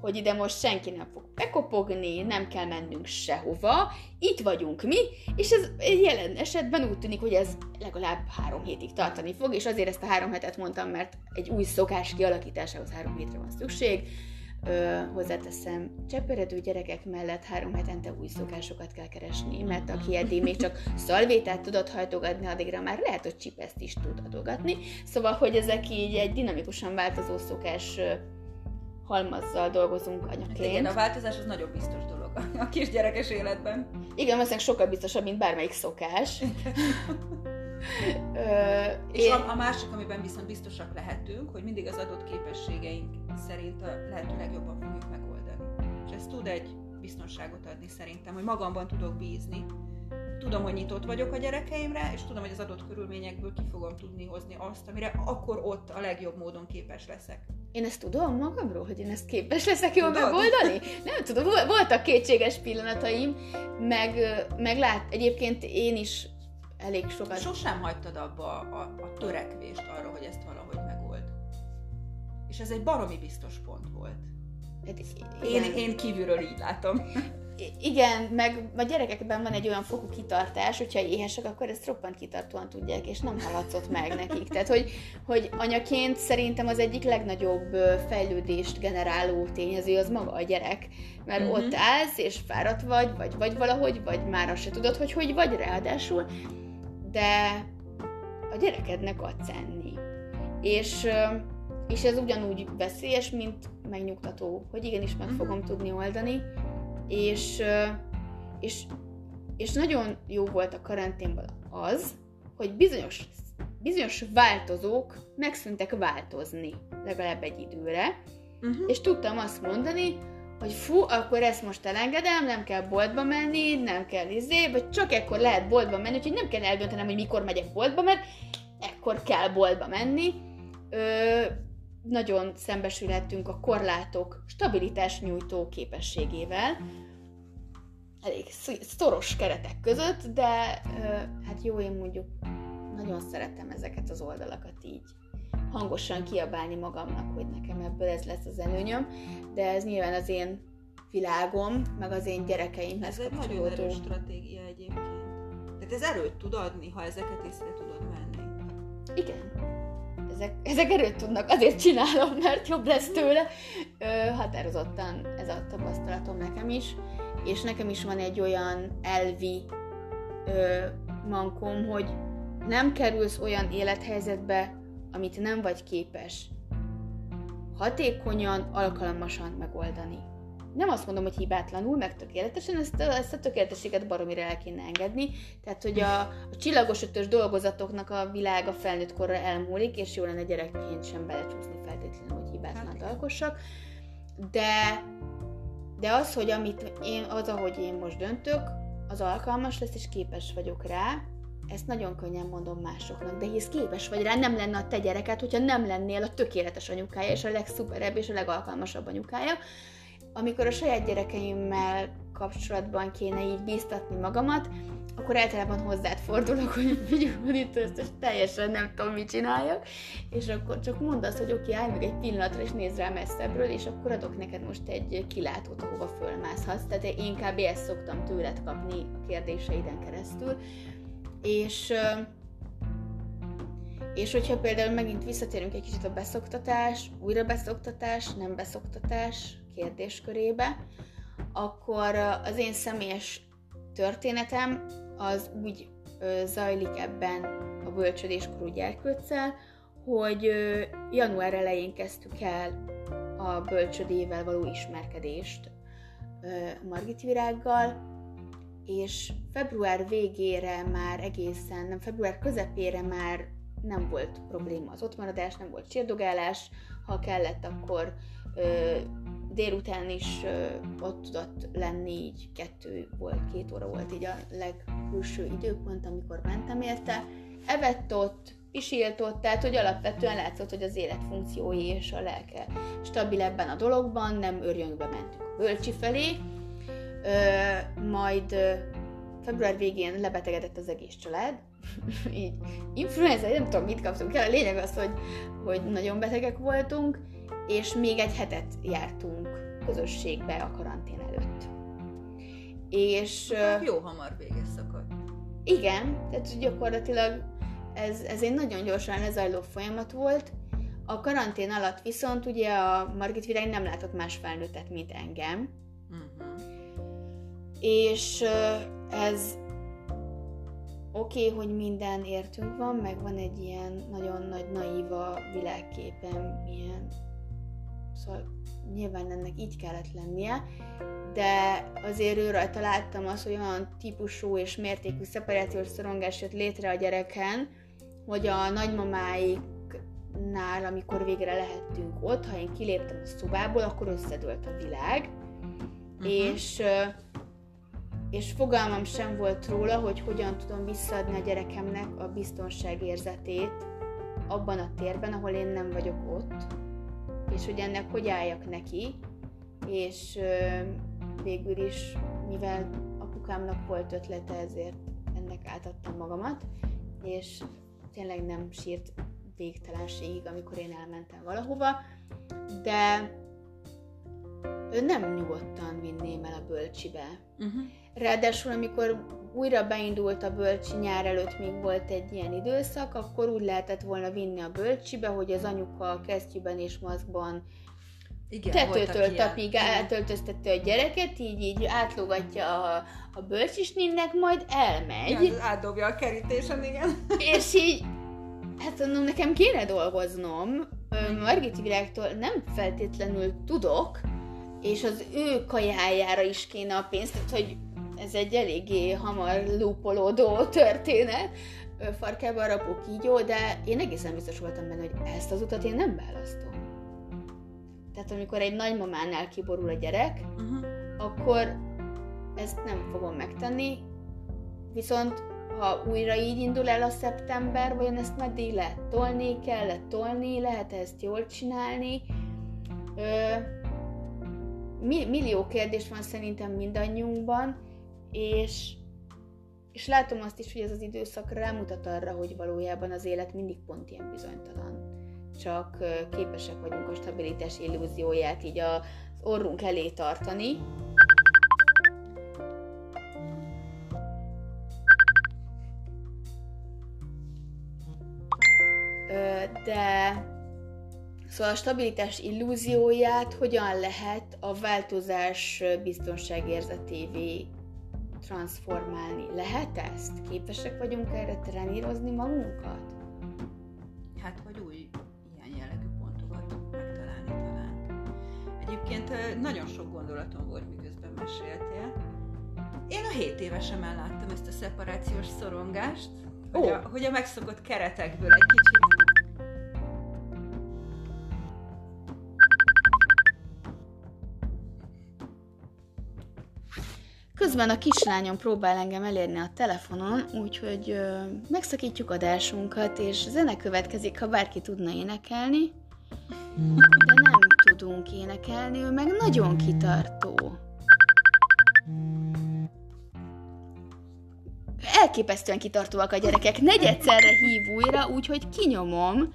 hogy ide most senki nem fog bekopogni, nem kell mennünk sehova, itt vagyunk mi, és ez jelen esetben úgy tűnik, hogy ez legalább három hétig tartani fog, és azért ezt a három hetet mondtam, mert egy új szokás kialakításához három hétre van szükség, Ö, hozzáteszem, cseperedő gyerekek mellett három hetente új szokásokat kell keresni, mert aki eddig még csak szalvétát tudott hajtogatni, addigra már lehet, hogy csipeszt is tud adogatni. Szóval, hogy ezek így egy dinamikusan változó szokás halmazzal dolgozunk Hát igen, anyaként. a változás az nagyon biztos dolog a kisgyerekes életben. Igen, valószínűleg sokkal biztosabb, mint bármelyik szokás. Ö, És én- a, a másik, amiben viszont biztosak lehetünk, hogy mindig az adott képességeink szerint a lehető legjobban fogjuk megoldani. És ez tud egy biztonságot adni szerintem, hogy magamban tudok bízni. Tudom, hogy nyitott vagyok a gyerekeimre, és tudom, hogy az adott körülményekből ki fogom tudni hozni azt, amire akkor ott a legjobb módon képes leszek. Én ezt tudom magamról, hogy én ezt képes leszek jól Tudod? megoldani? Nem tudom, vol- voltak kétséges pillanataim, meg, meg lát, egyébként én is elég sokat... Sosem hagytad abba a, a, a törekvést arra, hogy ezt valahogy megold. És ez egy baromi biztos pont volt. Hát, Én, én kívülről így látom. Igen, meg a gyerekekben van egy olyan fokú kitartás, hogyha éhesek, akkor ezt roppant kitartóan tudják, és nem haladszott meg nekik. Tehát, hogy, hogy anyaként szerintem az egyik legnagyobb fejlődést generáló tényező az maga a gyerek. Mert uh-huh. ott állsz, és fáradt vagy, vagy vagy valahogy, vagy már azt se tudod, hogy hogy vagy ráadásul, de a gyerekednek adsz enni. És, és ez ugyanúgy veszélyes, mint megnyugtató, hogy igenis meg Mhm. fogom tudni oldani, és, és, és nagyon jó volt a karanténban az, hogy bizonyos, bizonyos változók megszűntek változni legalább egy időre, Uh-huh. és tudtam azt mondani, hogy fú, akkor ezt most elengedem, nem kell boltba menni, nem kell izé, vagy csak ekkor lehet boltba menni, úgyhogy nem kell eldöntenem, hogy mikor megyek boltba, mert ekkor kell boltba menni. Ö, nagyon szembesülhetünk a korlátok stabilitás nyújtó képességével, elég szoros keretek között, de ö, hát jó, én mondjuk nagyon szeretem ezeket az oldalakat így hangosan kiabálni magamnak, hogy nekem ebből ez lesz az előnyöm, de ez nyilván az én világom, meg az én gyerekeimhez Ez egy nagyon erős stratégia egyébként. Tehát ez erőt tud adni, ha ezeket észre tudod venni. Igen. Ezek, ezek erőt tudnak, azért csinálom, mert jobb lesz tőle. Ö, határozottan ez a tapasztalatom nekem is, és nekem is van egy olyan elvi ö, mankom, hogy nem kerülsz olyan élethelyzetbe, amit nem vagy képes hatékonyan, alkalmasan megoldani. Nem azt mondom, hogy hibátlanul, meg tökéletesen, ezt, ezt a tökéletességet baromira el kéne engedni. Tehát, hogy a, a csillagos ötös dolgozatoknak a világa felnőtt korra elmúlik, és jó lenne gyerekként sem belecsúszni feltétlenül, hogy hibátlanat hát, alkossak. De, de az, hogy amit én, az, ahogy én most döntök, az alkalmas lesz, és képes vagyok rá, ezt nagyon könnyen mondom másoknak, de hisz képes vagy rá, nem lenne a te gyereket, hogyha nem lennél a tökéletes anyukája, és a legszuperebb és a legalkalmasabb anyukája. Amikor a saját gyerekeimmel kapcsolatban kéne így bíztatni magamat, akkor általában hozzád fordulok, hogy figyelj, itt ezt, és teljesen nem tudom, mit csináljak, és akkor csak mondd azt, hogy oké, állj meg egy pillanatra, és nézd rá messzebbről, és akkor adok neked most egy kilátót, ahova fölmászhatsz. Tehát én inkább ezt szoktam tőled kapni a kérdéseiden keresztül, és, és hogyha például megint visszatérünk egy kicsit a beszoktatás, újra beszoktatás, nem beszoktatás kérdéskörébe, akkor az én személyes történetem az úgy zajlik ebben a bölcsödéskorú gyerkőccel, hogy január elején kezdtük el a bölcsödével való ismerkedést Margit Virággal, és február végére már egészen, nem február közepére már nem volt probléma az ottmaradás, nem volt csérdogálás, ha kellett, akkor ö, délután is ö, ott tudott lenni, így kettő volt, két óra volt így a legkülső időpont, amikor mentem érte. Evett ott, élt ott, tehát hogy alapvetően látszott, hogy az életfunkciói és a lelke stabil ebben a dologban, nem örjönkbe mentünk a bölcsi felé, Ö, majd ö, február végén lebetegedett az egész család, így influenza, nem tudom, mit kaptunk el, a lényeg az, hogy, hogy nagyon betegek voltunk, és még egy hetet jártunk közösségbe a karantén előtt. És... Hát jó hamar vége szakadt. Igen, tehát gyakorlatilag ez, ez egy nagyon gyorsan lezajló folyamat volt. A karantén alatt viszont ugye a Margit Virág nem látott más felnőttet, mint engem. És ez oké, okay, hogy minden értünk van, meg van egy ilyen nagyon nagy naíva világképen, milyen, szóval nyilván ennek így kellett lennie, de azért ő rajta láttam az, hogy olyan típusú és mértékű szeparációs szorongás jött létre a gyereken, hogy a nagymamáiknál, amikor végre lehettünk ott, ha én kiléptem a szobából, akkor összedőlt a világ, uh-huh. és és fogalmam sem volt róla, hogy hogyan tudom visszaadni a gyerekemnek a biztonságérzetét abban a térben, ahol én nem vagyok ott, és hogy ennek hogy álljak neki, és végül is, mivel apukámnak volt ötlete, ezért ennek átadtam magamat, és tényleg nem sírt végtelenségig, amikor én elmentem valahova, de ő nem nyugodtan vinném el a bölcsibe. Uh-huh. Ráadásul, amikor újra beindult a bölcsi nyár előtt, még volt egy ilyen időszak, akkor úgy lehetett volna vinni a bölcsibe, hogy az anyuka a kesztyűben és maszkban igen, tetőtől tapig eltöltöztette a gyereket, így, így átlogatja a, a bölcsisninnek, majd elmegy. Ja, átdobja a kerítésen, igen. És így, hát mondom, nekem kéne dolgoznom, Margit Virágtól nem feltétlenül tudok, és az ő kajájára is kéne a pénzt, tehát hogy ez egy eléggé hamar lúpolódó történet, farkába rapó kígyó, de én egészen biztos voltam benne, hogy ezt az utat én nem választom. tehát amikor egy nagymamánál kiborul a gyerek, uh-huh. akkor ezt nem fogom megtenni, viszont ha újra így indul el a szeptember, vajon ezt meddig lehet tolni, kell tolni, lehet ezt jól csinálni. Ö, millió kérdés van szerintem mindannyiunkban, és, és látom azt is, hogy ez az időszak rámutat arra, hogy valójában az élet mindig pont ilyen bizonytalan. Csak képesek vagyunk a stabilitás illúzióját így az orrunk elé tartani, de szóval a stabilitás illúzióját hogyan lehet a változás biztonságérzetévé transformálni? Lehet ezt? Képesek vagyunk erre trenírozni magunkat? Hát, hogy új ilyen jellegű pontokat megtalálni talán. Egyébként nagyon sok gondolatom volt, miközben meséltél. Én a 7 évesen láttam ezt a szeparációs szorongást, hogy, a, hogy a megszokott keretekből egy kicsit Közben a kislányom próbál engem elérni a telefonon, úgyhogy ö, megszakítjuk adásunkat, és zene következik, ha bárki tudna énekelni. De nem tudunk énekelni, ő meg nagyon kitartó. Elképesztően kitartóak a gyerekek, negyedszerre hív újra, úgyhogy kinyomom.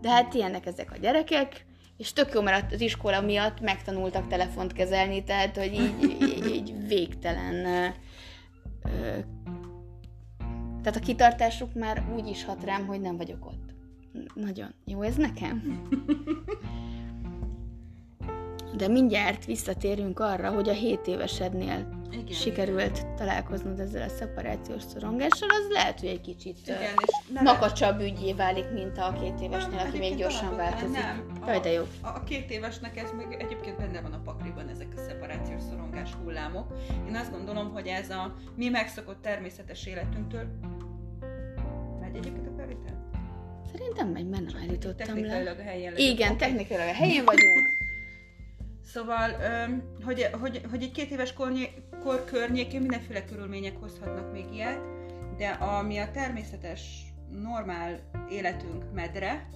De hát ilyenek ezek a gyerekek, és tök jó, mert az iskola miatt megtanultak telefont kezelni, tehát, hogy így, így, így végtelen ö, tehát a kitartásuk már úgy is hat rám, hogy nem vagyok ott. Nagyon jó ez nekem. De mindjárt visszatérünk arra, hogy a 7 évesednél igen, sikerült igen. találkoznod ezzel a szeparációs szorongással, az lehet, hogy egy kicsit igen, makacsabb ügyé válik, mint a két évesnél, aki még gyorsan változik. Nem, Jaj, de jó. A, a két évesnek ez még egyébként benne van a pakliban, ezek a szeparációs szorongás hullámok. Én azt gondolom, hogy ez a mi megszokott természetes életünktől megy egyébként a felvétel? Szerintem megy, mert nem állítottam technikailag le. a helyén Igen, technikailag a helyén vagyunk. Szóval, hogy, hogy, hogy egy két éves kor környékén mindenféle körülmények hozhatnak még ilyet, de ami a természetes, normál életünk medre,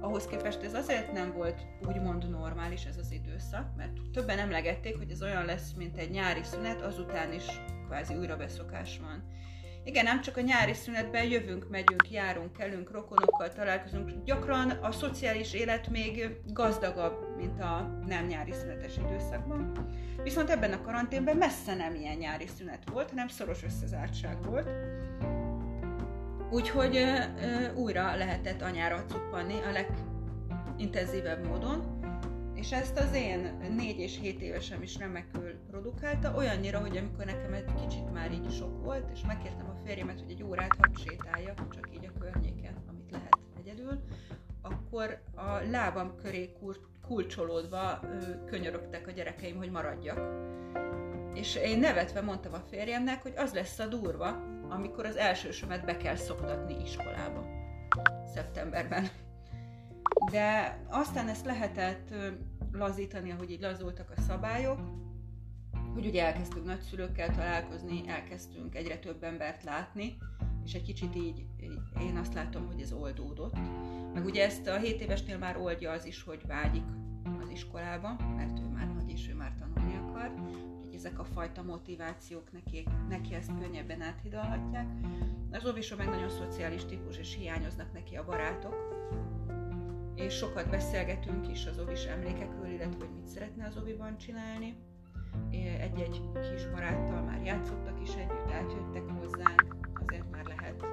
ahhoz képest ez azért nem volt úgymond normális ez az időszak, mert többen emlegették, hogy ez olyan lesz, mint egy nyári szünet, azután is kvázi újra beszokás van. Igen, nem csak a nyári szünetben jövünk, megyünk, járunk, kelünk, rokonokkal találkozunk. Gyakran a szociális élet még gazdagabb, mint a nem nyári szünetes időszakban. Viszont ebben a karanténben messze nem ilyen nyári szünet volt, hanem szoros összezártság volt. Úgyhogy ö, ö, újra lehetett anyára cuppanni a legintenzívebb módon, és ezt az én 4 és 7 évesem is remekül produkálta, olyannyira, hogy amikor nekem egy kicsit már így sok volt, és megkértem a férjemet, hogy egy órát hadd sétáljak, csak így a környéken, amit lehet egyedül, akkor a lábam köré kulcsolódva könyörögtek a gyerekeim, hogy maradjak. És én nevetve mondtam a férjemnek, hogy az lesz a durva, amikor az elsősömet be kell szoktatni iskolába. Szeptemberben. De aztán ezt lehetett lazítani, ahogy így lazultak a szabályok, hogy ugye elkezdtünk nagyszülőkkel találkozni, elkezdtünk egyre több embert látni, és egy kicsit így, én azt látom, hogy ez oldódott. Meg ugye ezt a 7 évesnél már oldja az is, hogy vágyik az iskolába, mert ő már nagy és ő már tanulni akar, úgyhogy ezek a fajta motivációk neki, neki ezt könnyebben áthidalhatják. Az Ovisó meg nagyon szociális típus, és hiányoznak neki a barátok, és sokat beszélgetünk is az Ovis emlékekről, illetve hogy mit szeretne az Oviban csinálni. Egy-egy kis baráttal már játszottak is együtt, átjöttek hozzánk, azért már lehet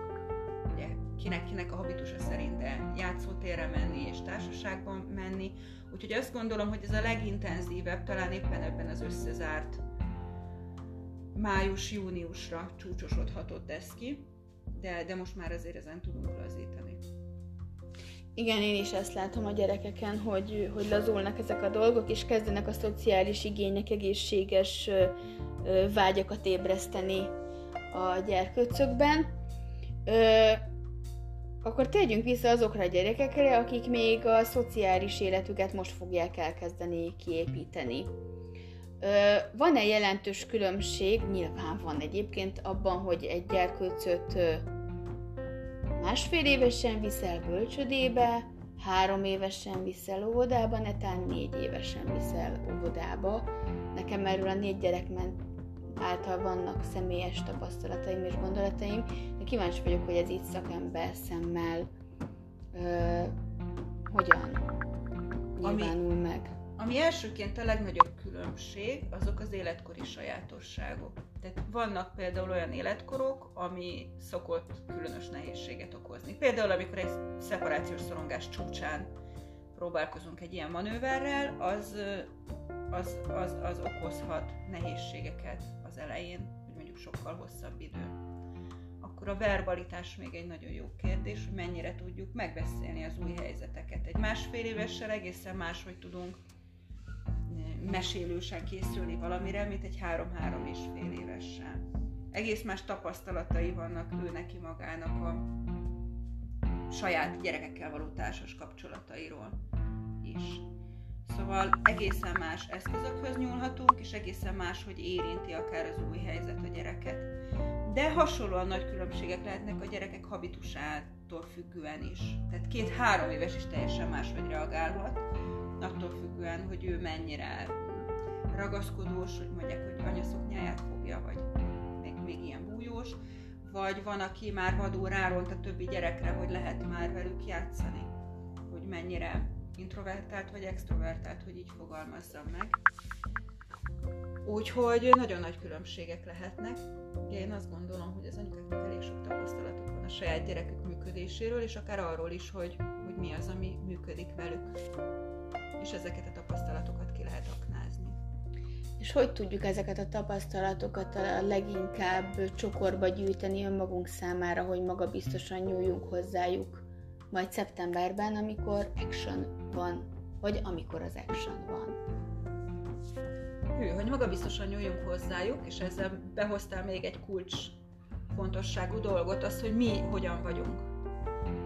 ugye kinek-kinek a habitusa szerint de játszótérre menni és társaságban menni. Úgyhogy azt gondolom, hogy ez a legintenzívebb, talán éppen ebben az összezárt május-júniusra csúcsosodhatott ez ki, de, de most már azért ezen tudunk lazítani. Igen, én is ezt látom a gyerekeken, hogy, hogy lazulnak ezek a dolgok, és kezdenek a szociális igények, egészséges vágyakat ébreszteni a gyerkőcökben. akkor térjünk vissza azokra a gyerekekre, akik még a szociális életüket most fogják elkezdeni kiépíteni. Van-e jelentős különbség, nyilván van egyébként abban, hogy egy gyerkőcöt másfél évesen viszel bölcsödébe, három évesen viszel óvodába, netán négy évesen viszel óvodába. Nekem erről a négy gyerek által vannak személyes tapasztalataim és gondolataim, de kíváncsi vagyok, hogy ez itt szakember szemmel ö, hogyan nyilvánul ami, meg. Ami elsőként a legnagyobb különbség, azok az életkori sajátosságok. Tehát vannak például olyan életkorok, ami szokott különös nehézséget okozni. Például, amikor egy szeparációs szorongás csúcsán próbálkozunk egy ilyen manőverrel, az, az, az, az okozhat nehézségeket az elején, hogy mondjuk sokkal hosszabb idő. Akkor a verbalitás még egy nagyon jó kérdés, hogy mennyire tudjuk megbeszélni az új helyzeteket. Egy másfél évessel egészen máshogy tudunk mesélősen készülni valamire, mint egy három-három és fél évessel. Egész más tapasztalatai vannak ő neki magának a saját gyerekekkel való társas kapcsolatairól is. Szóval egészen más eszközökhöz nyúlhatunk, és egészen más, hogy érinti akár az új helyzet a gyereket. De hasonlóan nagy különbségek lehetnek a gyerekek habitusától függően is. Tehát két-három éves is teljesen máshogy reagálhat, attól függően, hogy ő mennyire ragaszkodós, hogy mondják, hogy anya szoknyáját fogja, vagy még, még ilyen bújós, vagy van, aki már vadul ráront a többi gyerekre, hogy lehet már velük játszani, hogy mennyire introvertált vagy extrovertált, hogy így fogalmazzam meg. Úgyhogy nagyon nagy különbségek lehetnek. Én azt gondolom, hogy az anyukáknak elég sok tapasztalatuk van a saját gyerekük működéséről, és akár arról is, hogy, hogy mi az, ami működik velük és ezeket a tapasztalatokat ki lehet aknázni. És hogy tudjuk ezeket a tapasztalatokat a leginkább csokorba gyűjteni önmagunk számára, hogy maga biztosan nyúljunk hozzájuk majd szeptemberben, amikor action van, vagy amikor az action van. Hű, hogy maga biztosan nyúljunk hozzájuk, és ezzel behoztál még egy kulcs fontosságú dolgot, az, hogy mi hogyan vagyunk.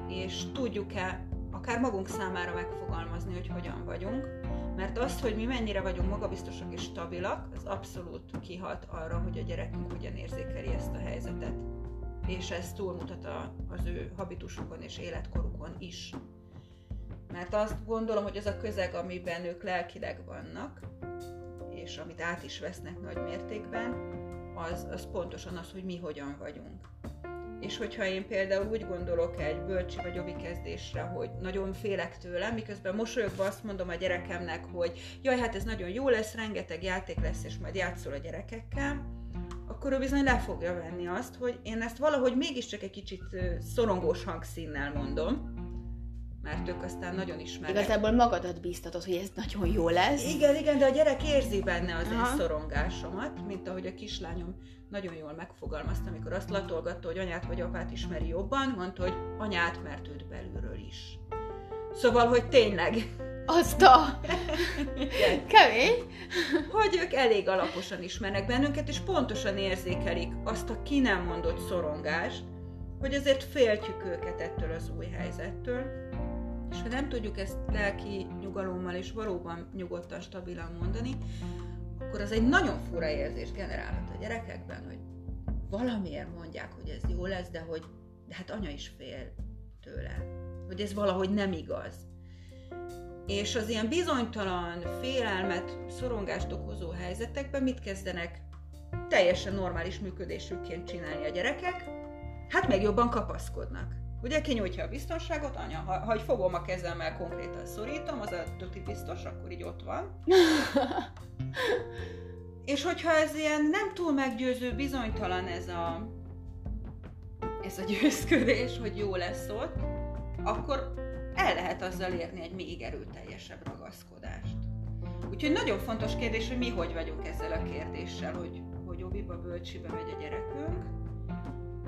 És tudjuk-e akár magunk számára megfogalmazni, hogy hogyan vagyunk, mert azt, hogy mi mennyire vagyunk magabiztosak és stabilak, az abszolút kihat arra, hogy a gyerekünk hogyan érzékeli ezt a helyzetet. És ez túlmutat a, az ő habitusukon és életkorukon is. Mert azt gondolom, hogy az a közeg, amiben ők lelkileg vannak, és amit át is vesznek nagy mértékben, az, az pontosan az, hogy mi hogyan vagyunk. És hogyha én például úgy gondolok egy bölcsi vagy ovi kezdésre, hogy nagyon félek tőle, miközben mosolyogva azt mondom a gyerekemnek, hogy jaj, hát ez nagyon jó lesz, rengeteg játék lesz, és majd játszol a gyerekekkel, akkor ő bizony le fogja venni azt, hogy én ezt valahogy mégiscsak egy kicsit szorongós hangszínnel mondom, mert ők aztán nagyon ismernek. Igazából magadat bíztatod, hogy ez nagyon jó lesz. Igen, igen, de a gyerek érzi benne az Aha. én szorongásomat, mint ahogy a kislányom nagyon jól megfogalmazta, amikor azt latolgatta, hogy anyát vagy apát ismeri jobban, mondta, hogy anyát, mert őt belülről is. Szóval, hogy tényleg. Azt a... Kemény. Hogy ők elég alaposan ismernek bennünket, és pontosan érzékelik azt a ki nem mondott szorongást, hogy azért féltjük őket ettől az új helyzettől, és ha nem tudjuk ezt lelki nyugalommal és valóban nyugodtan, stabilan mondani, akkor az egy nagyon fura érzés generálhat a gyerekekben, hogy valamiért mondják, hogy ez jó lesz, de hogy de hát anya is fél tőle. Hogy ez valahogy nem igaz. És az ilyen bizonytalan, félelmet, szorongást okozó helyzetekben mit kezdenek teljesen normális működésükként csinálni a gyerekek? Hát meg jobban kapaszkodnak. Ugye kinyújtja a biztonságot, anya, ha, ha fogom a kezemmel konkrétan szorítom, az a tuti biztos, akkor így ott van. És hogyha ez ilyen nem túl meggyőző, bizonytalan ez a, ez a győzködés, hogy jó lesz ott, akkor el lehet azzal érni egy még erőteljesebb ragaszkodást. Úgyhogy nagyon fontos kérdés, hogy mi hogy vagyunk ezzel a kérdéssel, hogy, hogy oviba, bölcsibe megy a gyerekünk,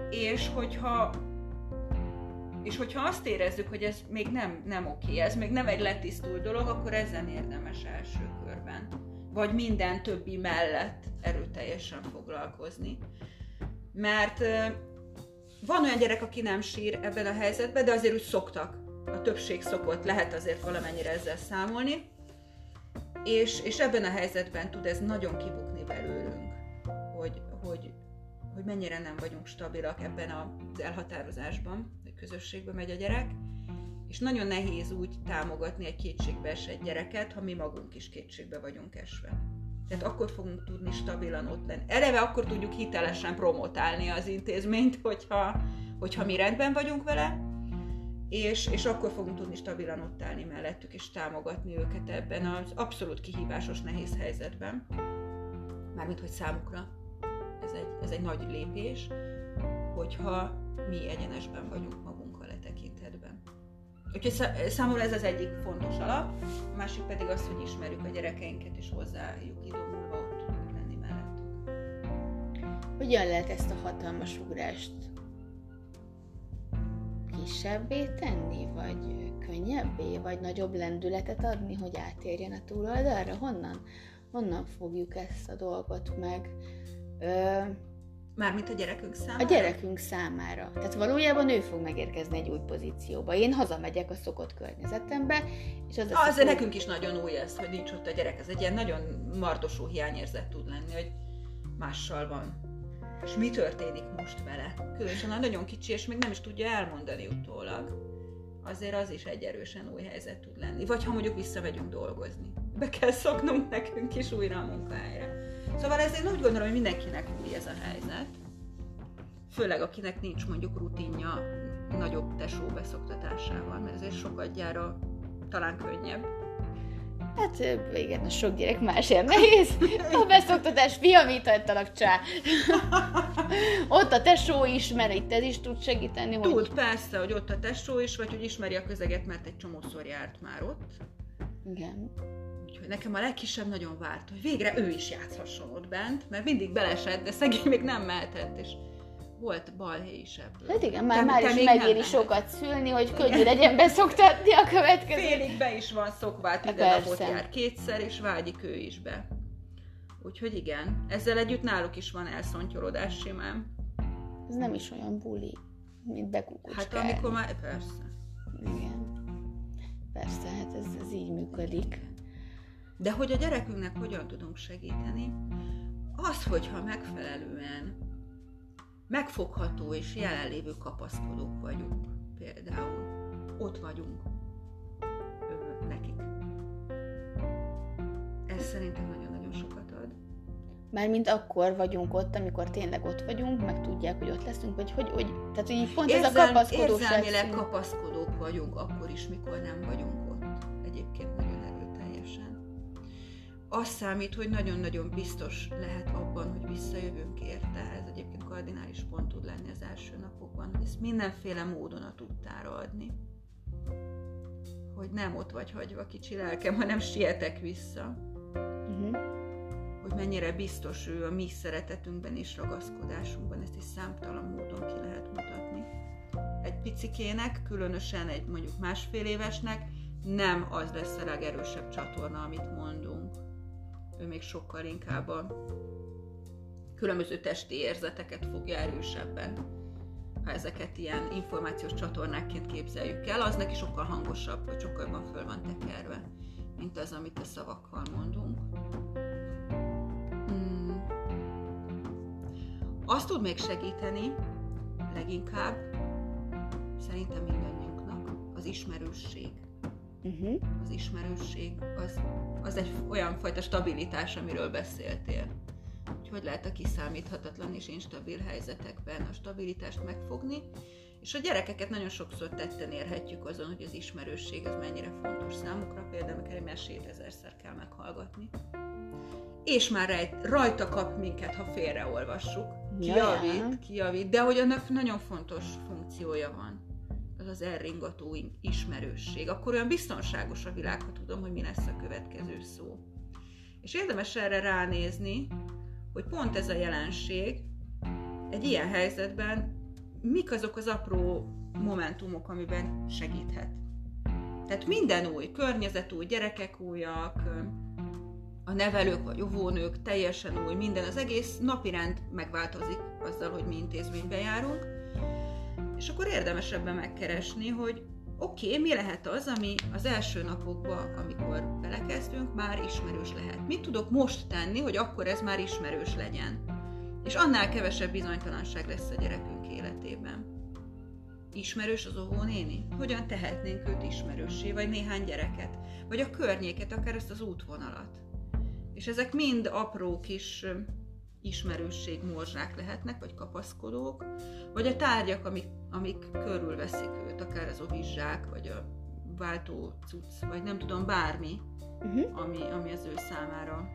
és hogyha és hogyha azt érezzük, hogy ez még nem, nem oké, ez még nem egy letisztult dolog, akkor ezen érdemes első körben. Vagy minden többi mellett erőteljesen foglalkozni. Mert van olyan gyerek, aki nem sír ebben a helyzetben, de azért úgy szoktak. A többség szokott, lehet azért valamennyire ezzel számolni. És, és ebben a helyzetben tud ez nagyon kibukni belőlünk, hogy, hogy, hogy mennyire nem vagyunk stabilak ebben az elhatározásban, közösségbe megy a gyerek, és nagyon nehéz úgy támogatni egy kétségbe esett gyereket, ha mi magunk is kétségbe vagyunk esve. Tehát akkor fogunk tudni stabilan ott lenni. Eleve akkor tudjuk hitelesen promotálni az intézményt, hogyha, hogyha mi rendben vagyunk vele, és, és akkor fogunk tudni stabilan ott állni mellettük, és támogatni őket ebben az abszolút kihívásos, nehéz helyzetben. Mármint, hogy számukra ez egy, ez egy nagy lépés, hogyha mi egyenesben vagyunk. Úgyhogy számomra ez az egyik fontos alap, a másik pedig az, hogy ismerjük a gyerekeinket, és hozzájuk idomulva ott tudunk lenni mellettük. Hogyan lehet ezt a hatalmas ugrást kisebbé tenni, vagy könnyebbé, vagy nagyobb lendületet adni, hogy átérjen a túloldalra? Honnan? Honnan fogjuk ezt a dolgot meg? Ö, Mármint a gyerekünk számára? A gyerekünk számára. Tehát valójában ő fog megérkezni egy új pozícióba. Én hazamegyek a szokott környezetembe, és az az Azért nekünk is nagyon új ez, hogy nincs ott a gyerek. Ez egy ilyen nagyon mardosó hiányérzet tud lenni, hogy mással van. És mi történik most vele? Különösen a nagyon kicsi, és még nem is tudja elmondani utólag. Azért az is egy erősen új helyzet tud lenni. Vagy ha mondjuk visszamegyünk dolgozni. Be kell szoknunk nekünk is újra a munkahelyre. Szóval ezért úgy gondolom, hogy mindenkinek új ez a helyzet. Főleg akinek nincs mondjuk rutinja nagyobb tesó beszoktatásával, mert ezért sokat gyára talán könnyebb. Hát igen, a sok gyerek másért nehéz. A beszoktatás, fiam, mit hagytalak csá. ott a tesó is, mert itt ez is tud segíteni. Tud, hogy... persze, hogy ott a tesó is, vagy hogy ismeri a közeget, mert egy csomószor járt már ott. Igen. Úgyhogy nekem a legkisebb nagyon várt, hogy végre ő is játszhasson ott bent, mert mindig belesett, de szegény még nem mehetett, és volt balhé is ebből. Hát igen, már, te, már te is megéri sokat szülni, hogy könnyű legyen beszoktatni a következő. Félig be is van szokva, hát minden Persze. napot jár kétszer, és vágyik ő is be. Úgyhogy igen, ezzel együtt náluk is van elszontyolódás simán. Ez nem is olyan buli, mint bekukucskálni. Hát amikor már, persze. Igen. Persze, hát ez, ez így működik. De hogy a gyerekünknek hogyan tudunk segíteni? Az, hogyha megfelelően megfogható és jelenlévő kapaszkodók vagyunk. Például ott vagyunk ö, nekik. Ez szerintem nagyon-nagyon sokat ad. Mármint akkor vagyunk ott, amikor tényleg ott vagyunk, meg tudják, hogy ott leszünk, vagy hogy, hogy tehát így pont Érzel, ez a kapaszkodós Érzelmileg kapaszkodók vagyunk akkor is, mikor nem vagyunk ott. Egyébként. Az számít, hogy nagyon-nagyon biztos lehet abban, hogy visszajövünk érte. Ez egyébként kardinális pont tud lenni az első napokban, hogy ezt mindenféle módon a tudtára adni. Hogy nem ott vagy hagyva kicsi lelkem, hanem sietek vissza. Uh-huh. Hogy mennyire biztos ő a mi szeretetünkben és ragaszkodásunkban, ezt is számtalan módon ki lehet mutatni. Egy picikének, különösen egy mondjuk másfél évesnek nem az lesz a legerősebb csatorna, amit mondunk. Ő még sokkal inkább a különböző testi érzeteket fogja erősebben. Ha ezeket ilyen információs csatornákként képzeljük el, az neki sokkal hangosabb, vagy sokkal jobban föl van tekerve, mint az, amit a szavakkal mondunk. Hmm. Azt tud még segíteni, leginkább, szerintem mindannyiunknak, az ismerősség. Uh-huh. Az ismerősség az, az egy olyan fajta stabilitás, amiről beszéltél hogy hogy lehet a kiszámíthatatlan és instabil helyzetekben a stabilitást megfogni, és a gyerekeket nagyon sokszor tetten érhetjük azon, hogy az ismerősség az mennyire fontos számukra, például amikor egy mesét ezerszer kell meghallgatni. És már rajta kap minket, ha félreolvassuk. Kijavít, kijavít, de hogy annak nagyon fontos funkciója van. Az elringató ismerősség. Akkor olyan biztonságos a világ, ha tudom, hogy mi lesz a következő szó. És érdemes erre ránézni, hogy pont ez a jelenség egy ilyen helyzetben mik azok az apró momentumok, amiben segíthet. Tehát minden új, környezet új, gyerekek újak, a nevelők vagy óvónők teljesen új, minden, az egész napirend megváltozik azzal, hogy mi intézménybe járunk, És akkor érdemes ebben megkeresni, hogy oké, okay, mi lehet az, ami az első napokban, amikor belekezdünk, már ismerős lehet. Mit tudok most tenni, hogy akkor ez már ismerős legyen? És annál kevesebb bizonytalanság lesz a gyerekünk életében. Ismerős az óvónéni? Hogyan tehetnénk őt ismerőssé, vagy néhány gyereket? Vagy a környéket, akár ezt az útvonalat? És ezek mind apró kis ismerősség morzsák lehetnek, vagy kapaszkodók, vagy a tárgyak, amik, amik körülveszik őt, akár az ovizsák, vagy a váltó cucc, vagy nem tudom, bármi, uh-huh. ami, ami az ő számára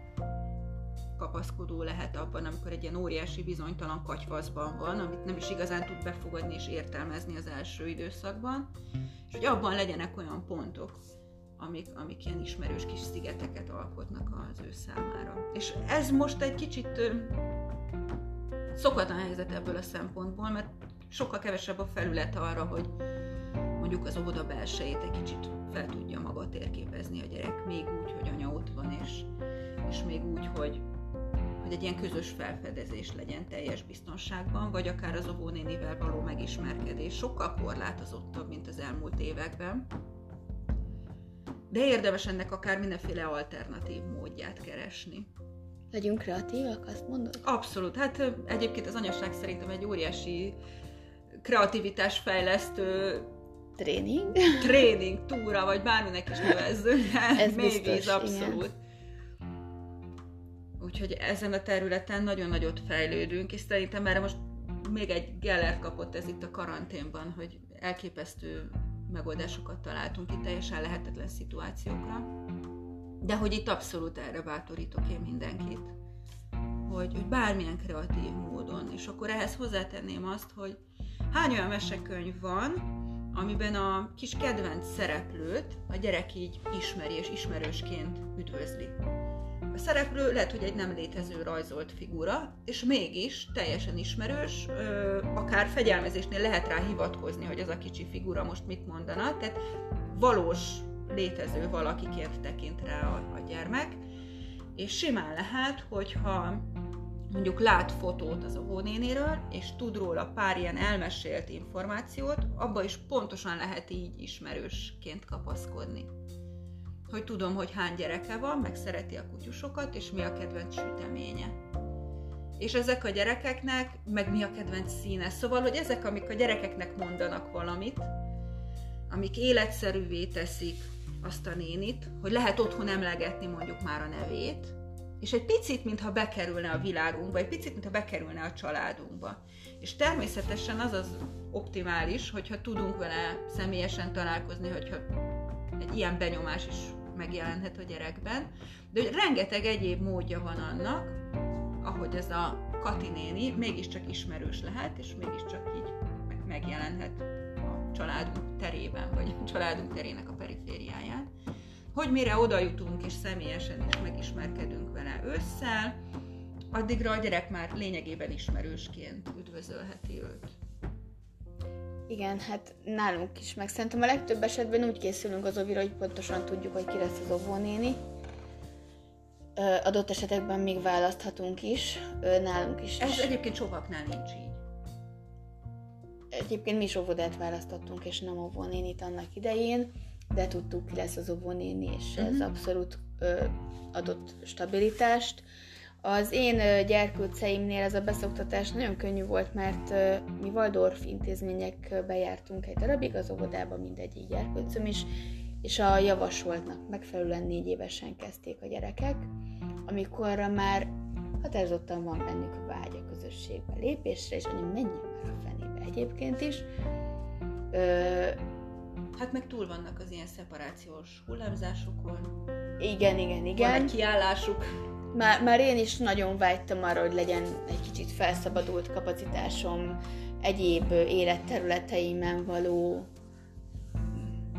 kapaszkodó lehet abban, amikor egy ilyen óriási bizonytalan katyvaszban van, amit nem is igazán tud befogadni és értelmezni az első időszakban, és hogy abban legyenek olyan pontok, amik, amik ilyen ismerős kis szigeteket alkotnak az ő számára. És ez most egy kicsit szokatlan helyzet ebből a szempontból, mert sokkal kevesebb a felület arra, hogy mondjuk az óvoda belsejét egy kicsit fel tudja maga térképezni a gyerek, még úgy, hogy anya ott van, és, és még úgy, hogy, hogy egy ilyen közös felfedezés legyen teljes biztonságban, vagy akár az óvónénivel való megismerkedés sokkal korlátozottabb, mint az elmúlt években de érdemes ennek akár mindenféle alternatív módját keresni. Legyünk kreatívak, azt mondod? Abszolút. Hát egyébként az anyaság szerintem egy óriási kreativitásfejlesztő tréning, tréning, túra, vagy bárminek is nevezzük, Ez mélyvíz abszolút. Igen. Úgyhogy ezen a területen nagyon nagyot fejlődünk, és szerintem erre most még egy Geller kapott ez itt a karanténban, hogy elképesztő megoldásokat találtunk itt teljesen lehetetlen szituációkra. De hogy itt abszolút erre bátorítok én mindenkit, hogy, hogy bármilyen kreatív módon, és akkor ehhez hozzátenném azt, hogy hány olyan mesekönyv van, amiben a kis kedvenc szereplőt a gyerek így ismeri és ismerősként üdvözli. Szereplő lehet, hogy egy nem létező rajzolt figura, és mégis teljesen ismerős, akár fegyelmezésnél lehet rá hivatkozni, hogy az a kicsi figura most mit mondana, tehát valós létező valakiként tekint rá a, a gyermek, és simán lehet, hogyha mondjuk lát fotót az óvónénéről, és tud róla pár ilyen elmesélt információt, abba is pontosan lehet így ismerősként kapaszkodni hogy tudom, hogy hány gyereke van, meg szereti a kutyusokat, és mi a kedvenc süteménye. És ezek a gyerekeknek, meg mi a kedvenc színe. Szóval, hogy ezek, amik a gyerekeknek mondanak valamit, amik életszerűvé teszik azt a nénit, hogy lehet otthon emlegetni mondjuk már a nevét, és egy picit, mintha bekerülne a világunkba, egy picit, mintha bekerülne a családunkba. És természetesen az az optimális, hogyha tudunk vele személyesen találkozni, hogyha egy ilyen benyomás is megjelenhet a gyerekben, de hogy rengeteg egyéb módja van annak, ahogy ez a Kati néni mégiscsak ismerős lehet, és mégiscsak így megjelenhet a családunk terében, vagy a családunk terének a perifériáján. Hogy mire oda jutunk, és személyesen is megismerkedünk vele ősszel, addigra a gyerek már lényegében ismerősként üdvözölheti őt. Igen, hát nálunk is, meg szerintem a legtöbb esetben úgy készülünk az ovira, hogy pontosan tudjuk, hogy ki lesz az óvónéni. Adott esetekben még választhatunk is, nálunk is. Ez egyébként sokaknál nincs így. Egyébként mi is óvodát választottunk, és nem óvónénit annak idején, de tudtuk, ki lesz az óvónéni, és uh-huh. ez mhm. abszolút ö, adott stabilitást. Az én gyerkőceimnél ez a beszoktatás nagyon könnyű volt, mert mi Waldorf intézményekbe jártunk egy darabig, az óvodában mindegyik gyerkőcöm is, és a javasoltnak megfelelően négy évesen kezdték a gyerekek, amikor már határozottan van bennük a vágy a közösségbe lépésre, és anya menjen már a fenébe egyébként is. Ö, Hát meg túl vannak az ilyen szeparációs hullámzásokon. Igen, igen, igen. Van egy kiállásuk. Már, már én is nagyon vágytam arra, hogy legyen egy kicsit felszabadult kapacitásom egyéb életterületeimen való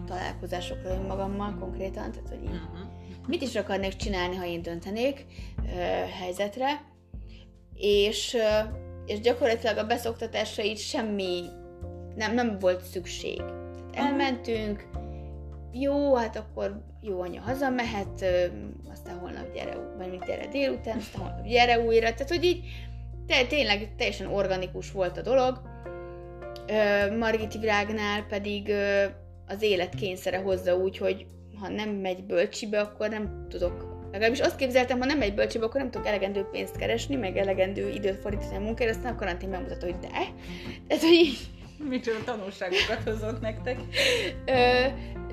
találkozásokra önmagammal konkrétan, tehát hogy így, uh-huh. mit is akarnék csinálni, ha én döntenék uh, helyzetre, és, uh, és gyakorlatilag a beszoktatásra így semmi nem, nem volt szükség. Elmentünk, jó, hát akkor jó anya hazamehet, aztán holnap gyere, vagy mit gyere délután, aztán holnap gyere újra, tehát hogy így te, tényleg teljesen organikus volt a dolog, Ö, Margit Virágnál pedig ö, az élet kényszere hozza úgy, hogy ha nem megy bölcsibe, akkor nem tudok Legalábbis azt képzeltem, ha nem megy bölcsibe, akkor nem tudok elegendő pénzt keresni, meg elegendő időt fordítani a munkára, aztán a karantén megmutatta, hogy de. Tehát, hogy így, Micsoda tanulságokat hozott nektek. Ö,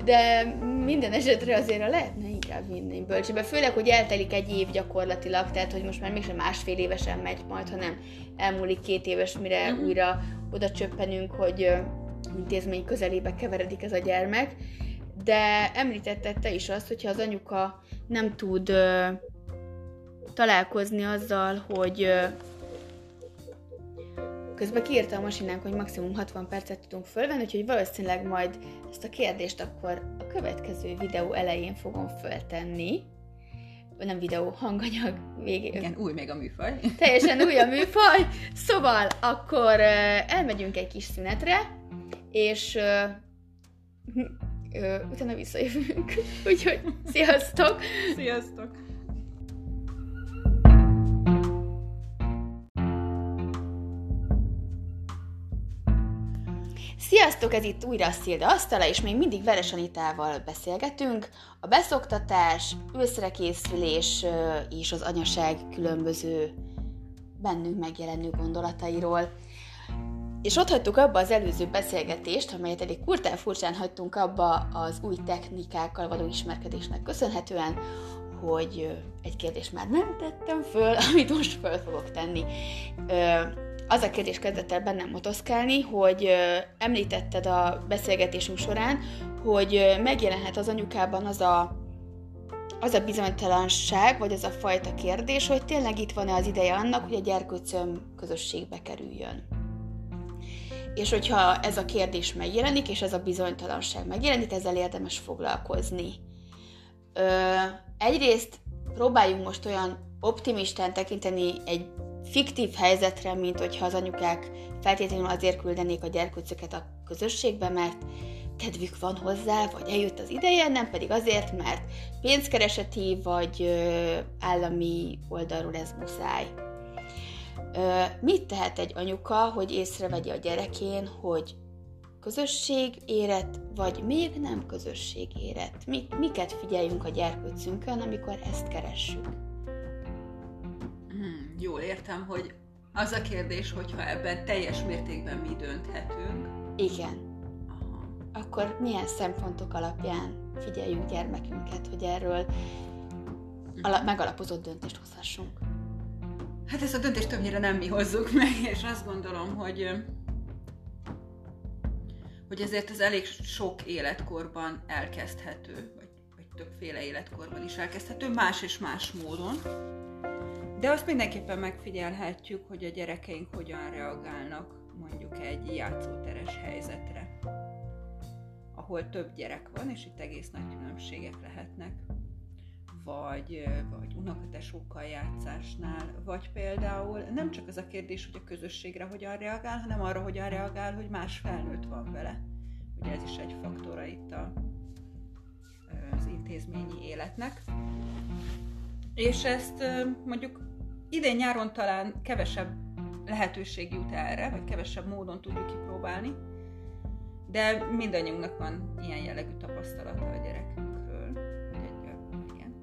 de minden esetre azért lehetne inkább vinni bölcsibe. Főleg, hogy eltelik egy év gyakorlatilag, tehát hogy most már mégsem másfél évesen megy majd, hanem elmúlik két éves, mire uh-huh. újra oda csöppenünk, hogy intézmény közelébe keveredik ez a gyermek. De említetted te is azt, hogyha az anyuka nem tud ö, találkozni azzal, hogy ö, Közben kiírta a masinánk, hogy maximum 60 percet tudunk fölvenni, úgyhogy valószínűleg majd ezt a kérdést akkor a következő videó elején fogom föltenni. Nem videó, hanganyag végén. Igen, új még a műfaj. Teljesen új a műfaj. Szóval akkor elmegyünk egy kis szünetre, és uh, utána visszajövünk. Úgyhogy sziasztok! Sziasztok! Sziasztok, ez itt újra a Szilda asztala, és még mindig Veres Anitával beszélgetünk. A beszoktatás, őszrekészülés és az anyaság különböző bennünk megjelenő gondolatairól. És ott hagytuk abba az előző beszélgetést, amelyet eddig kurtán furcsán hagytunk abba az új technikákkal való ismerkedésnek köszönhetően, hogy egy kérdést már nem tettem föl, amit most föl fogok tenni az a kérdés kezdett el bennem motoszkálni, hogy említetted a beszélgetésünk során, hogy megjelenhet az anyukában az a, az a bizonytalanság, vagy az a fajta kérdés, hogy tényleg itt van-e az ideje annak, hogy a gyerkőcöm közösségbe kerüljön. És hogyha ez a kérdés megjelenik, és ez a bizonytalanság megjelenik, ezzel érdemes foglalkozni. Ö, egyrészt próbáljunk most olyan optimistán tekinteni egy fiktív helyzetre, mint hogyha az anyukák feltétlenül azért küldenék a gyerkőcöket a közösségbe, mert kedvük van hozzá, vagy eljött az ideje, nem pedig azért, mert pénzkereseti, vagy állami oldalról ez muszáj. Mit tehet egy anyuka, hogy észrevegye a gyerekén, hogy közösség érett, vagy még nem közösség érett? Mit, miket figyeljünk a gyerkőcünkön, amikor ezt keressük? Jól értem, hogy az a kérdés, hogyha ebben teljes mértékben mi dönthetünk. Igen. Aha. Akkor milyen szempontok alapján figyeljünk gyermekünket, hogy erről ala- megalapozott döntést hozhassunk? Hát ezt a döntést többnyire nem mi hozzuk meg, és azt gondolom, hogy hogy ezért ez elég sok életkorban elkezdhető, vagy, vagy többféle életkorban is elkezdhető, más és más módon. De azt mindenképpen megfigyelhetjük, hogy a gyerekeink hogyan reagálnak mondjuk egy játszóteres helyzetre, ahol több gyerek van, és itt egész nagy különbségek lehetnek vagy, vagy unokatesókkal játszásnál, vagy például nem csak az a kérdés, hogy a közösségre hogyan reagál, hanem arra, hogyan reagál, hogy más felnőtt van vele. Ugye ez is egy faktora itt a, az intézményi életnek. És ezt mondjuk idén nyáron talán kevesebb lehetőség jut erre, vagy kevesebb módon tudjuk kipróbálni, de mindannyiunknak van ilyen jellegű tapasztalata a gyerekünkről, hogy egy, igen,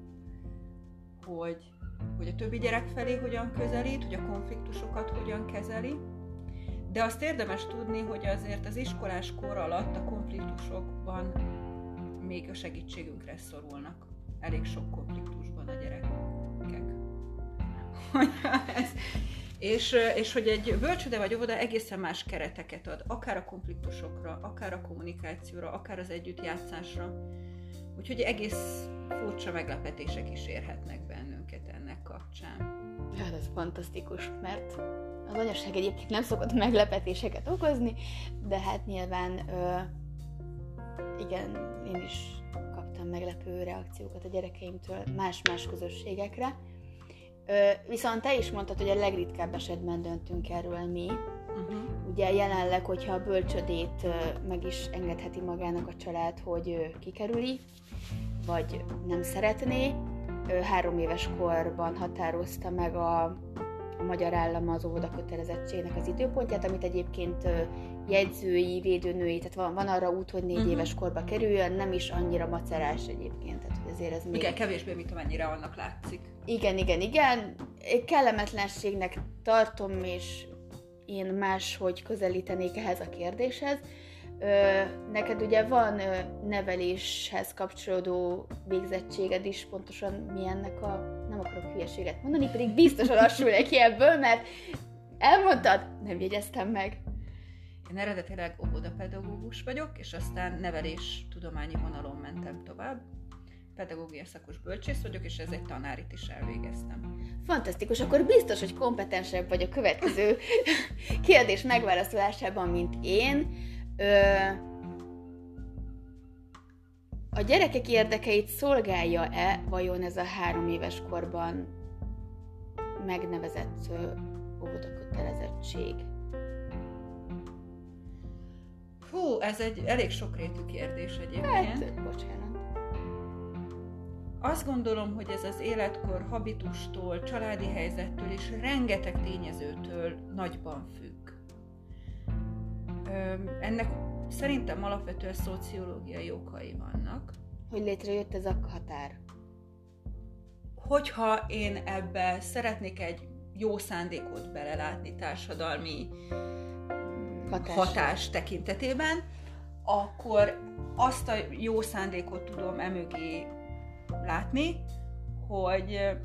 hogy, hogy a többi gyerek felé hogyan közelít, hogy a konfliktusokat hogyan kezeli, de azt érdemes tudni, hogy azért az iskolás kor alatt a konfliktusokban még a segítségünkre szorulnak. Elég sok konfliktusban a ez. És, és hogy egy bölcsőde vagy óvoda egészen más kereteket ad, akár a konfliktusokra, akár a kommunikációra, akár az együttjátszásra. Úgyhogy egész furcsa meglepetések is érhetnek bennünket ennek kapcsán. Hát ez fantasztikus, mert az anyaság egyébként nem szokott meglepetéseket okozni, de hát nyilván ö, igen, én is kaptam meglepő reakciókat a gyerekeimtől más-más közösségekre, Viszont te is mondtad, hogy a legritkább esetben döntünk erről mi. Uh-huh. Ugye jelenleg, hogyha a bölcsödét meg is engedheti magának a család, hogy kikerüli, vagy nem szeretné, három éves korban határozta meg a, a magyar állam az óvoda kötelezettségnek az időpontját, amit egyébként jegyzői, védőnői, tehát van, van arra út, hogy négy uh-huh. éves korba kerüljön, nem is annyira macerás egyébként, tehát hogy azért ez még... Igen, kevésbé, mint amennyire annak látszik. Igen, igen, igen. Kellemetlenségnek tartom, és én máshogy közelítenék ehhez a kérdéshez. Ö, neked ugye van ö, neveléshez kapcsolódó végzettséged is, pontosan mi ennek a... Nem akarok hülyeséget mondani, pedig biztosan lassul neki ebből, mert elmondtad, nem jegyeztem meg. Én eredetileg óvodapedagógus vagyok, és aztán nevelés tudományi vonalon mentem tovább. Pedagógia szakos bölcsész vagyok, és ez egy tanárit is elvégeztem. Fantasztikus, akkor biztos, hogy kompetensebb vagy a következő kérdés megválaszolásában, mint én. Ö, a gyerekek érdekeit szolgálja-e vajon ez a három éves korban megnevezett óvodakötelezettség? Hú, ez egy elég sokrétű kérdés egyébként. Hát, bocsánat. Azt gondolom, hogy ez az életkor habitustól, családi helyzettől és rengeteg tényezőtől nagyban függ. Ennek szerintem alapvetően szociológiai okai vannak. Hogy létrejött ez a határ? Hogyha én ebbe szeretnék egy jó szándékot belelátni társadalmi hatás. hatás tekintetében, akkor azt a jó szándékot tudom emögé látni, hogy,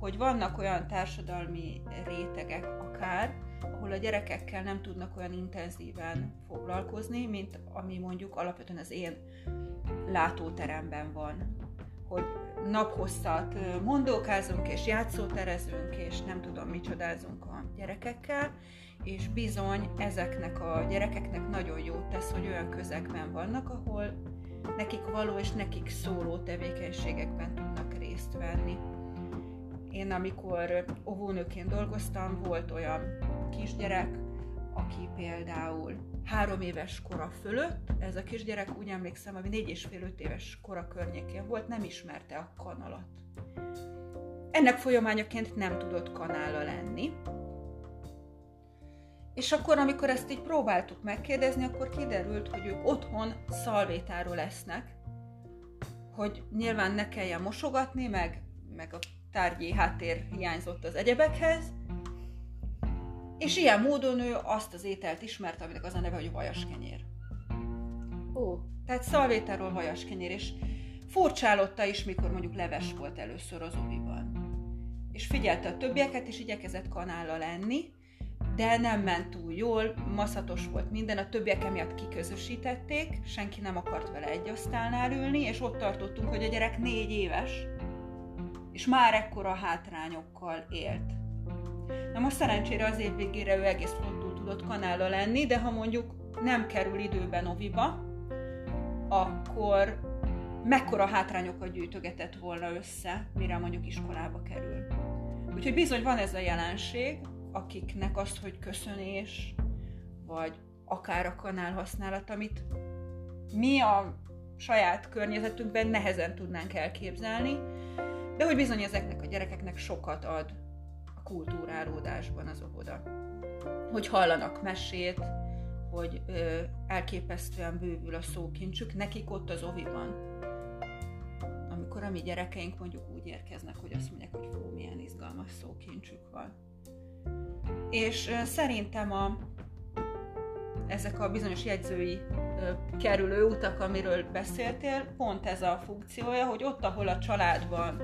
hogy vannak olyan társadalmi rétegek akár, ahol a gyerekekkel nem tudnak olyan intenzíven foglalkozni, mint ami mondjuk alapvetően az én látóteremben van. Hogy naphosszat mondókázunk és játszóterezünk, és nem tudom, micsodázunk a gyerekekkel, és bizony ezeknek a gyerekeknek nagyon jót tesz, hogy olyan közegben vannak, ahol nekik való és nekik szóló tevékenységekben tudnak részt venni. Én amikor óvónőként dolgoztam, volt olyan kisgyerek, aki például három éves kora fölött, ez a kisgyerek úgy emlékszem, ami négy és fél öt éves kora környékén volt, nem ismerte a kanalat. Ennek folyamányaként nem tudott kanála lenni, és akkor, amikor ezt így próbáltuk megkérdezni, akkor kiderült, hogy ők otthon szalvétáról lesznek, hogy nyilván ne kelljen mosogatni, meg, meg a tárgyi háttér hiányzott az egyebekhez, és ilyen módon ő azt az ételt ismerte, aminek az a neve, hogy vajaskenyér. Ó. Tehát szalvétáról vajaskenyér, és furcsálotta is, mikor mondjuk leves volt először az oviban. És figyelte a többieket, és igyekezett kanállal lenni, de nem ment túl jól, maszatos volt minden, a többiek emiatt kiközösítették, senki nem akart vele egy asztalnál ülni, és ott tartottunk, hogy a gyerek négy éves, és már ekkora hátrányokkal élt. Na most szerencsére az év végére ő egész frontul tudott kanála lenni, de ha mondjuk nem kerül időben oviba, akkor mekkora hátrányokat gyűjtögetett volna össze, mire mondjuk iskolába kerül. Úgyhogy bizony van ez a jelenség, akiknek az, hogy köszönés, vagy akár a kanál használat, amit mi a saját környezetünkben nehezen tudnánk elképzelni, de hogy bizony ezeknek a gyerekeknek sokat ad a kultúrálódásban az óvoda. Hogy hallanak mesét, hogy ö, elképesztően bővül a szókincsük, nekik ott az oviban. Amikor a mi gyerekeink mondjuk úgy érkeznek, hogy azt mondják, hogy fú, milyen izgalmas szókincsük van és szerintem a, ezek a bizonyos jegyzői kerülő utak, amiről beszéltél, pont ez a funkciója, hogy ott, ahol a családban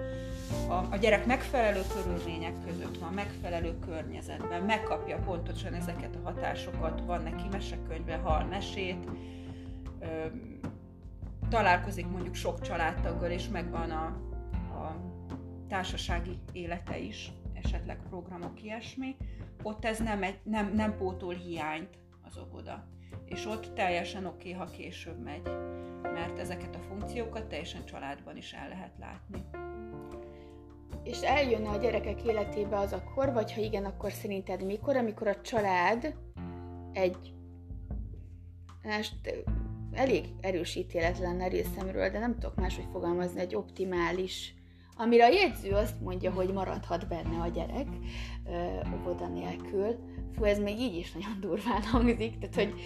a, a gyerek megfelelő körülmények között van, megfelelő környezetben, megkapja pontosan ezeket a hatásokat, van neki mesekönyve, hal mesét, ö, találkozik mondjuk sok családtaggal, és megvan a, a társasági élete is, esetleg programok, ilyesmi, ott ez nem, egy, nem, nem pótol hiányt az óvoda. És ott teljesen oké, okay, ha később megy, mert ezeket a funkciókat teljesen családban is el lehet látni. És eljönne a gyerekek életébe az a kor, vagy ha igen, akkor szerinted mikor, amikor a család egy elég erős ítélet lenne de nem tudok máshogy fogalmazni, egy optimális amire a jegyző azt mondja, hogy maradhat benne a gyerek óvoda nélkül. Fú, ez még így is nagyon durván hangzik, tehát hogy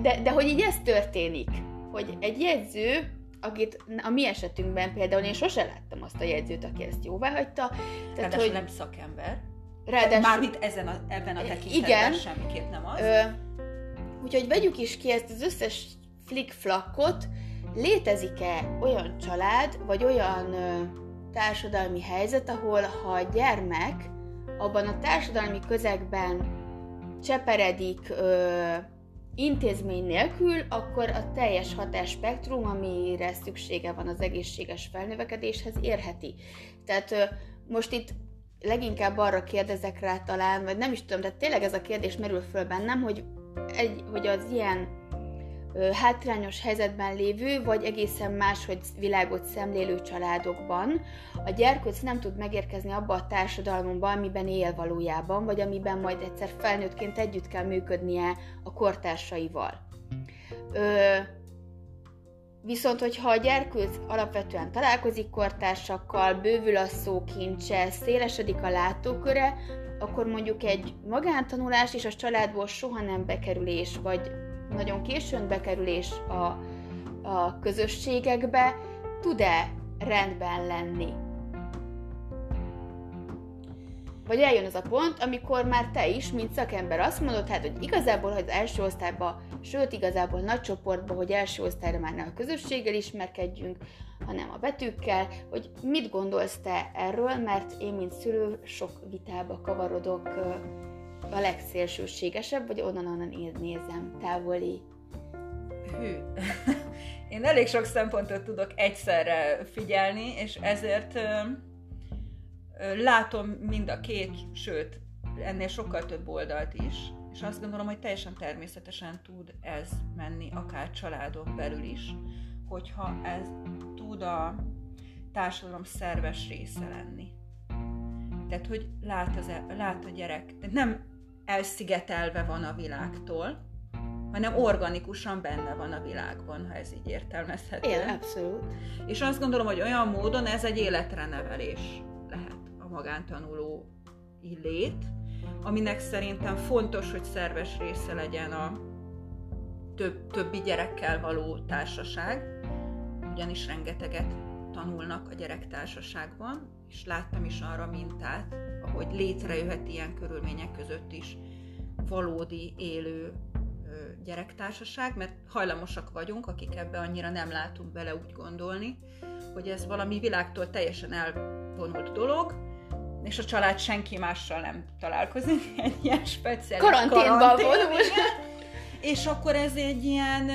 de, de hogy így ez történik, hogy egy jegyző, akit a mi esetünkben például én sose láttam azt a jegyzőt, aki ezt jóvá hagyta. Tehát, hogy nem szakember. Ráadásul, Mármint ezen a, ebben a tekintetben igen, semmiképp nem az. Ö, úgyhogy vegyük is ki ezt az összes flickflakot, létezik-e olyan család, vagy olyan ö, társadalmi helyzet, ahol ha a gyermek abban a társadalmi közegben cseperedik ö, intézmény nélkül, akkor a teljes hatásspektrum, amire szüksége van az egészséges felnövekedéshez, érheti. Tehát ö, most itt leginkább arra kérdezek rá talán, vagy nem is tudom, de tényleg ez a kérdés merül föl bennem, hogy, egy, hogy az ilyen hátrányos helyzetben lévő, vagy egészen máshogy világot szemlélő családokban a gyerkőc nem tud megérkezni abba a társadalomba, amiben él valójában, vagy amiben majd egyszer felnőttként együtt kell működnie a kortársaival. Ö, Viszont, hogyha a gyerkőc alapvetően találkozik kortársakkal, bővül a szókincse, szélesedik a látóköre, akkor mondjuk egy magántanulás és a családból soha nem bekerülés, vagy nagyon későn bekerülés a, a közösségekbe tud-e rendben lenni? Vagy eljön az a pont, amikor már te is, mint szakember azt mondod, hát, hogy igazából, hogy az első osztályba, sőt, igazából nagy csoportba, hogy első osztályra már nem a közösséggel ismerkedjünk, hanem a betűkkel, hogy mit gondolsz te erről, mert én, mint szülő, sok vitába kavarodok, a legszélsőségesebb, vagy onnan-onnan nézem, távoli. Hű. Én elég sok szempontot tudok egyszerre figyelni, és ezért látom mind a két, sőt, ennél sokkal több oldalt is, és azt gondolom, hogy teljesen természetesen tud ez menni, akár családon belül is, hogyha ez tud a társadalom szerves része lenni. Tehát, hogy lát, az, e, lát a gyerek, tehát nem elszigetelve van a világtól, hanem organikusan benne van a világban, ha ez így értelmezhető. Igen, abszolút. És azt gondolom, hogy olyan módon ez egy életre nevelés lehet a magántanuló illét, aminek szerintem fontos, hogy szerves része legyen a több, többi gyerekkel való társaság, ugyanis rengeteget tanulnak a gyerektársaságban, és láttam is arra mintát, ahogy létrejöhet ilyen körülmények között is valódi, élő gyerektársaság, mert hajlamosak vagyunk, akik ebbe annyira nem látunk bele úgy gondolni, hogy ez valami világtól teljesen elvonult dolog, és a család senki mással nem találkozik, egy ilyen speciális karanténban karantén, és akkor ez egy ilyen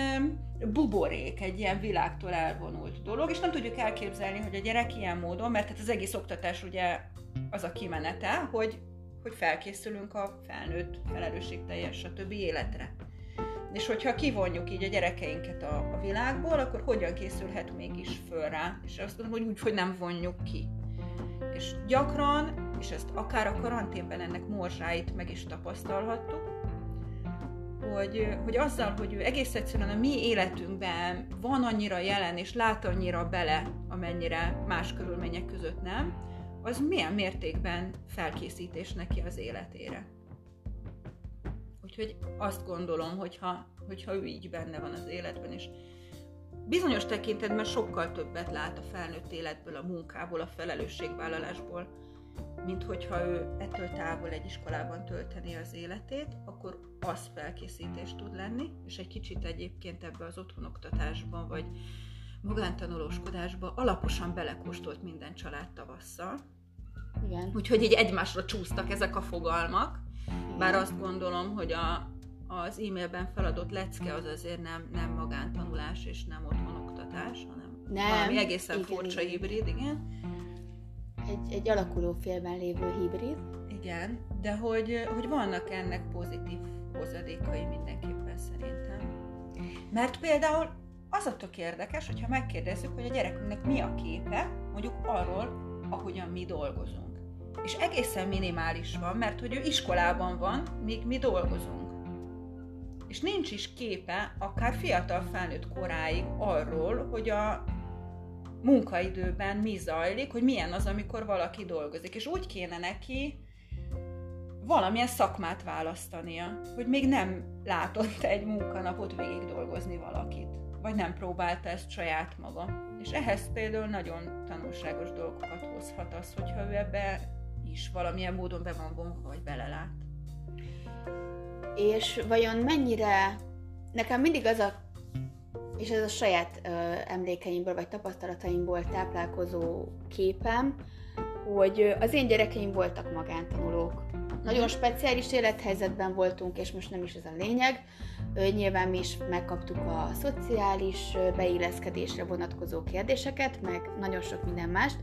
buborék, egy ilyen világtól elvonult dolog, és nem tudjuk elképzelni, hogy a gyerek ilyen módon, mert hát az egész oktatás ugye az a kimenete, hogy, hogy felkészülünk a felnőtt, felelősségteljes, többi életre. És hogyha kivonjuk így a gyerekeinket a, a világból, akkor hogyan készülhet mégis föl rá? És azt mondom, hogy úgy, hogy nem vonjuk ki. És gyakran, és ezt akár a karanténben ennek morzsáit meg is tapasztalhattuk, hogy, hogy azzal, hogy ő egész egyszerűen a mi életünkben van annyira jelen, és lát annyira bele, amennyire más körülmények között nem, az milyen mértékben felkészítés neki az életére. Úgyhogy azt gondolom, hogyha, hogyha ő így benne van az életben, és bizonyos tekintetben sokkal többet lát a felnőtt életből, a munkából, a felelősségvállalásból, mint hogyha ő ettől távol egy iskolában tölteni az életét, akkor az felkészítés tud lenni, és egy kicsit egyébként ebbe az otthonoktatásban, vagy magántanulóskodásba alaposan belekóstolt minden család tavasszal. Igen. Úgyhogy így egymásra csúsztak ezek a fogalmak, bár azt gondolom, hogy a, az e-mailben feladott lecke az azért nem, nem magántanulás és nem otthonoktatás, hanem nem, valami egészen igen, furcsa igen. hibrid, igen. Egy, egy alakuló félben lévő hibrid. Igen, de hogy, hogy vannak ennek pozitív hozadékai mindenképpen szerintem. Mert például az a tök érdekes, hogyha megkérdezzük, hogy a gyerekünknek mi a képe, mondjuk arról, ahogyan mi dolgozunk. És egészen minimális van, mert hogy ő iskolában van, míg mi dolgozunk. És nincs is képe, akár fiatal felnőtt koráig arról, hogy a munkaidőben mi zajlik, hogy milyen az, amikor valaki dolgozik. És úgy kéne neki valamilyen szakmát választania, hogy még nem látott egy munkanapot végig dolgozni valakit, vagy nem próbálta ezt saját maga. És ehhez például nagyon tanulságos dolgokat hozhat az, hogyha ő ebbe is valamilyen módon be van vonva, vagy belelát. És vajon mennyire, nekem mindig az a, és ez a saját ö, emlékeimből, vagy tapasztalataimból táplálkozó képem, hogy az én gyerekeim voltak magántanulók. Nagyon speciális élethelyzetben voltunk, és most nem is ez a lényeg. Nyilván mi is megkaptuk a szociális beilleszkedésre vonatkozó kérdéseket, meg nagyon sok minden mást.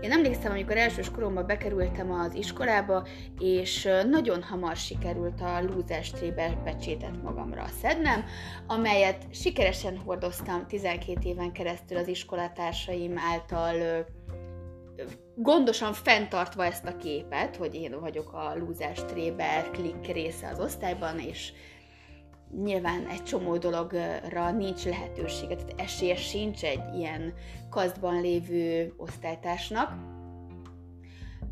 Én emlékszem, amikor elsős koromban bekerültem az iskolába, és nagyon hamar sikerült a Loser Streber pecsétet magamra szednem, amelyet sikeresen hordoztam 12 éven keresztül az iskolatársaim által gondosan fenntartva ezt a képet, hogy én vagyok a loser stréber klik része az osztályban, és nyilván egy csomó dologra nincs lehetősége, tehát esélye sincs egy ilyen kasztban lévő osztálytársnak.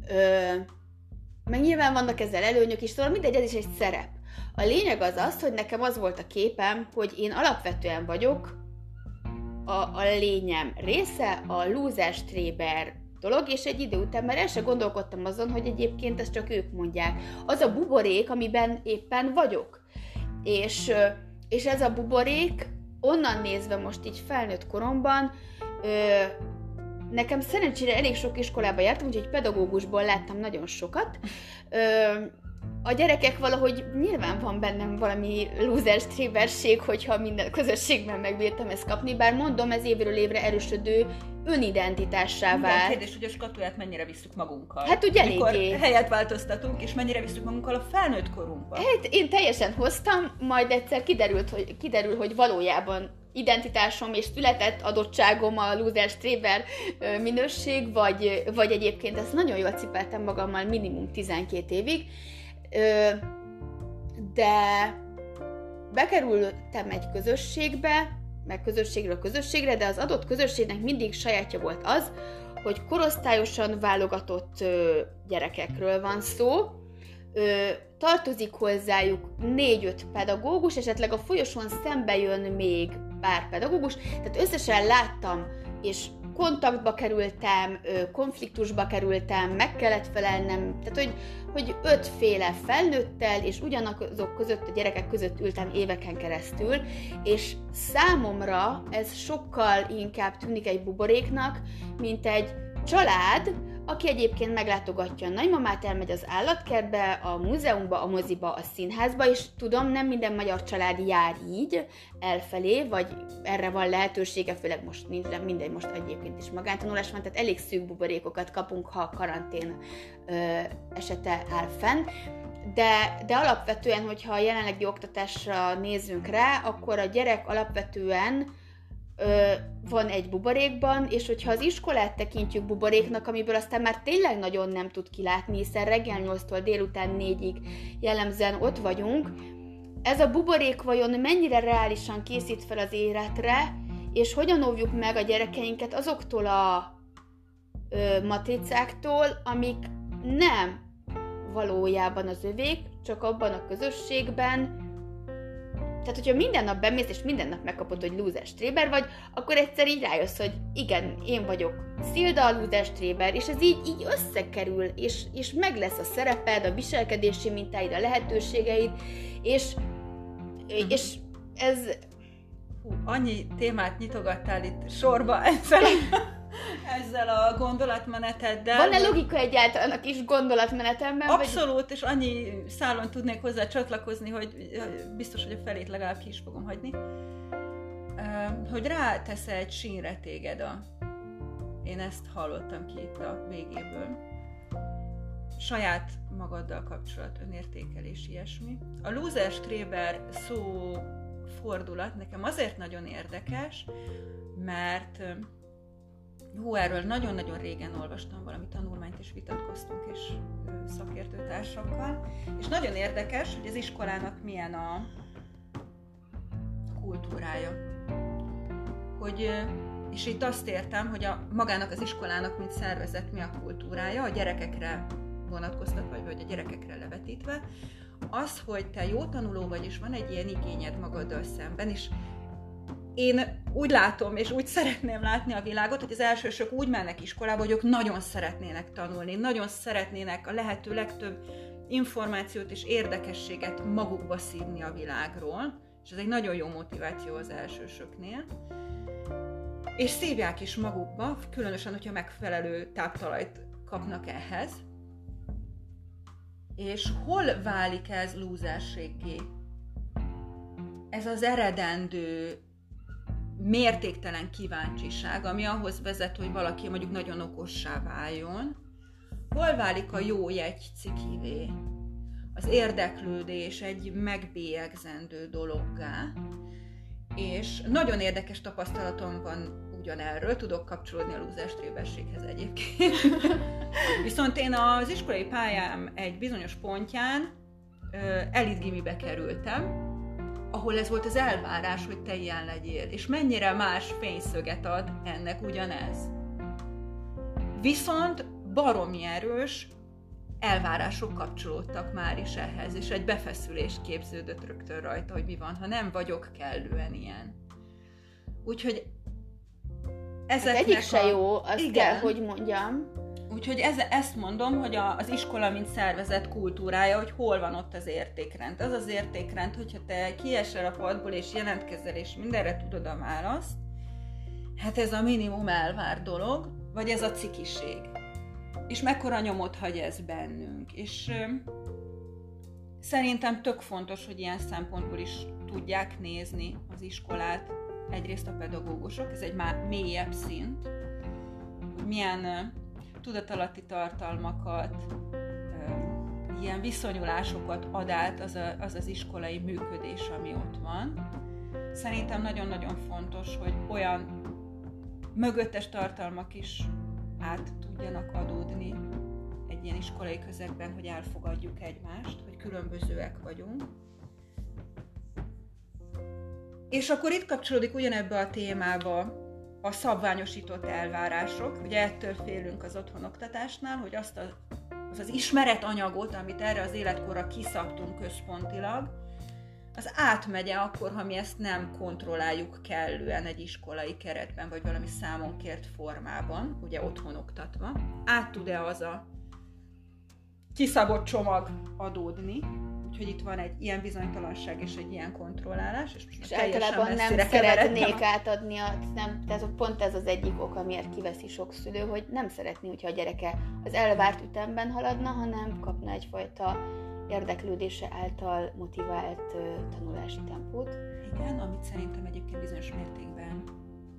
Ö, meg nyilván vannak ezzel előnyök is, szóval mindegy, ez is egy szerep. A lényeg az az, hogy nekem az volt a képem, hogy én alapvetően vagyok a, a lényem része, a loser stréber dolog, és egy idő után már el sem gondolkodtam azon, hogy egyébként ezt csak ők mondják. Az a buborék, amiben éppen vagyok. És, és ez a buborék, onnan nézve most így felnőtt koromban, nekem szerencsére elég sok iskolába jártam, úgyhogy pedagógusból láttam nagyon sokat. A gyerekek valahogy nyilván van bennem valami loser stréberség, hogyha minden közösségben megbírtam ezt kapni, bár mondom, ez évről évre erősödő önidentitássá vált. Igen, kérdés, hogy a skatuját mennyire visszük magunkkal. Hát ugye eléggé. helyet változtatunk, és mennyire visszük magunkkal a felnőtt korunkban. Hát én teljesen hoztam, majd egyszer kiderült, hogy, kiderül, hogy valójában identitásom és született adottságom a loser stréber minőség, vagy, vagy egyébként ezt nagyon jól cipeltem magammal minimum 12 évig, de bekerültem egy közösségbe, meg közösségről közösségre, de az adott közösségnek mindig sajátja volt az, hogy korosztályosan válogatott gyerekekről van szó, tartozik hozzájuk négy-öt pedagógus, esetleg a folyosón szembe jön még pár pedagógus, tehát összesen láttam, és kontaktba kerültem, konfliktusba kerültem, meg kellett felelnem, tehát hogy, hogy ötféle felnőttel, és ugyanazok között, a gyerekek között ültem éveken keresztül, és számomra ez sokkal inkább tűnik egy buboréknak, mint egy család, aki egyébként meglátogatja a nagymamát, elmegy az állatkertbe, a múzeumba, a moziba, a színházba, és tudom, nem minden magyar család jár így elfelé, vagy erre van lehetősége, főleg most nincs, de mindegy, most egyébként is magántanulás van, tehát elég szűk buborékokat kapunk, ha a karantén ö, esete áll fenn. De, de alapvetően, hogyha a jelenlegi oktatásra nézzünk rá, akkor a gyerek alapvetően ö, van egy buborékban, és hogyha az iskolát tekintjük buboréknak, amiből aztán már tényleg nagyon nem tud kilátni, hiszen reggel 8-tól délután 4-ig jellemzően ott vagyunk, ez a buborék vajon mennyire reálisan készít fel az életre, és hogyan óvjuk meg a gyerekeinket azoktól a ö, matricáktól, amik nem valójában az övék, csak abban a közösségben, tehát, hogyha minden nap bemész, és minden nap megkapod, hogy loser stréber vagy, akkor egyszer így rájössz, hogy igen, én vagyok Szilda a loser stréber, és ez így, így összekerül, és, és meg lesz a szereped, a viselkedési mintáid, a lehetőségeid, és, uh-huh. és ez... Hú, annyi témát nyitogattál itt sorba ezzel ezzel a gondolatmeneteddel. Van-e logika egyáltalán a kis gondolatmenetemben? Abszolút, vagy... és annyi szálon tudnék hozzá csatlakozni, hogy biztos, hogy a felét legalább ki is fogom hagyni, hogy rátesz egy sínre téged a... Én ezt hallottam ki itt a végéből. Saját magaddal kapcsolat, önértékelés, ilyesmi. A loser Stréber szó fordulat nekem azért nagyon érdekes, mert Hú, erről nagyon-nagyon régen olvastam valami tanulmányt, és vitatkoztunk és szakértőtársakkal. És nagyon érdekes, hogy az iskolának milyen a kultúrája. Hogy, és itt azt értem, hogy a, magának az iskolának, mint szervezet, mi a kultúrája, a gyerekekre vonatkoztatva, vagy a gyerekekre levetítve, az, hogy te jó tanuló vagy, és van egy ilyen igényed magaddal szemben, és én úgy látom, és úgy szeretném látni a világot, hogy az elsősök úgy mennek iskolába, hogy ők nagyon szeretnének tanulni, nagyon szeretnének a lehető legtöbb információt és érdekességet magukba szívni a világról, és ez egy nagyon jó motiváció az elsősöknél. És szívják is magukba, különösen, hogyha megfelelő táptalajt kapnak ehhez. És hol válik ez lúzerséggé? Ez az eredendő mértéktelen kíváncsiság, ami ahhoz vezet, hogy valaki mondjuk nagyon okossá váljon, hol válik a jó jegy cikivé? Az érdeklődés egy megbélyegzendő dologgá, és nagyon érdekes tapasztalatom van ugyanerről, tudok kapcsolódni a lúzás tréberséghez egyébként. Viszont én az iskolai pályám egy bizonyos pontján elitgimibe kerültem, ahol ez volt az elvárás, hogy te ilyen legyél, és mennyire más fényszöget ad ennek ugyanez. Viszont baromi erős elvárások kapcsolódtak már is ehhez, és egy befeszülés képződött rögtön rajta, hogy mi van, ha nem vagyok kellően ilyen. Úgyhogy ezeknek hát egyik a... se jó, azt Igen. kell, hogy mondjam. Úgyhogy ez, ezt mondom, hogy a, az iskola, mint szervezet kultúrája, hogy hol van ott az értékrend. Az az értékrend, hogyha te kiesel a padból és jelentkezel, és mindenre tudod a választ, hát ez a minimum elvár dolog, vagy ez a cikiség. És mekkora nyomot hagy ez bennünk. És ö, szerintem tök fontos, hogy ilyen szempontból is tudják nézni az iskolát, egyrészt a pedagógusok, ez egy már mélyebb szint, hogy milyen tudatalatti tartalmakat, ilyen viszonyulásokat ad át az, a, az az iskolai működés, ami ott van. Szerintem nagyon-nagyon fontos, hogy olyan mögöttes tartalmak is át tudjanak adódni egy ilyen iskolai közegben, hogy elfogadjuk egymást, hogy különbözőek vagyunk. És akkor itt kapcsolódik ugyanebbe a témába a szabványosított elvárások. Ugye ettől félünk az otthonoktatásnál, hogy azt a, az, az ismeretanyagot, amit erre az életkorra kiszabtunk központilag, az átmegye akkor, ha mi ezt nem kontrolláljuk kellően egy iskolai keretben, vagy valami számon kért formában, ugye otthon oktatva. Át tud-e az a kiszabott csomag adódni, Úgyhogy itt van egy ilyen bizonytalanság és egy ilyen kontrollálás, és és általában nem szeretnék átadni, a, nem, tehát pont ez az egyik ok, amiért kiveszi sok szülő, hogy nem szeretné, hogyha a gyereke az elvárt ütemben haladna, hanem kapna egyfajta érdeklődése által motivált tanulási tempót. Igen, amit szerintem egyébként bizonyos mértékben,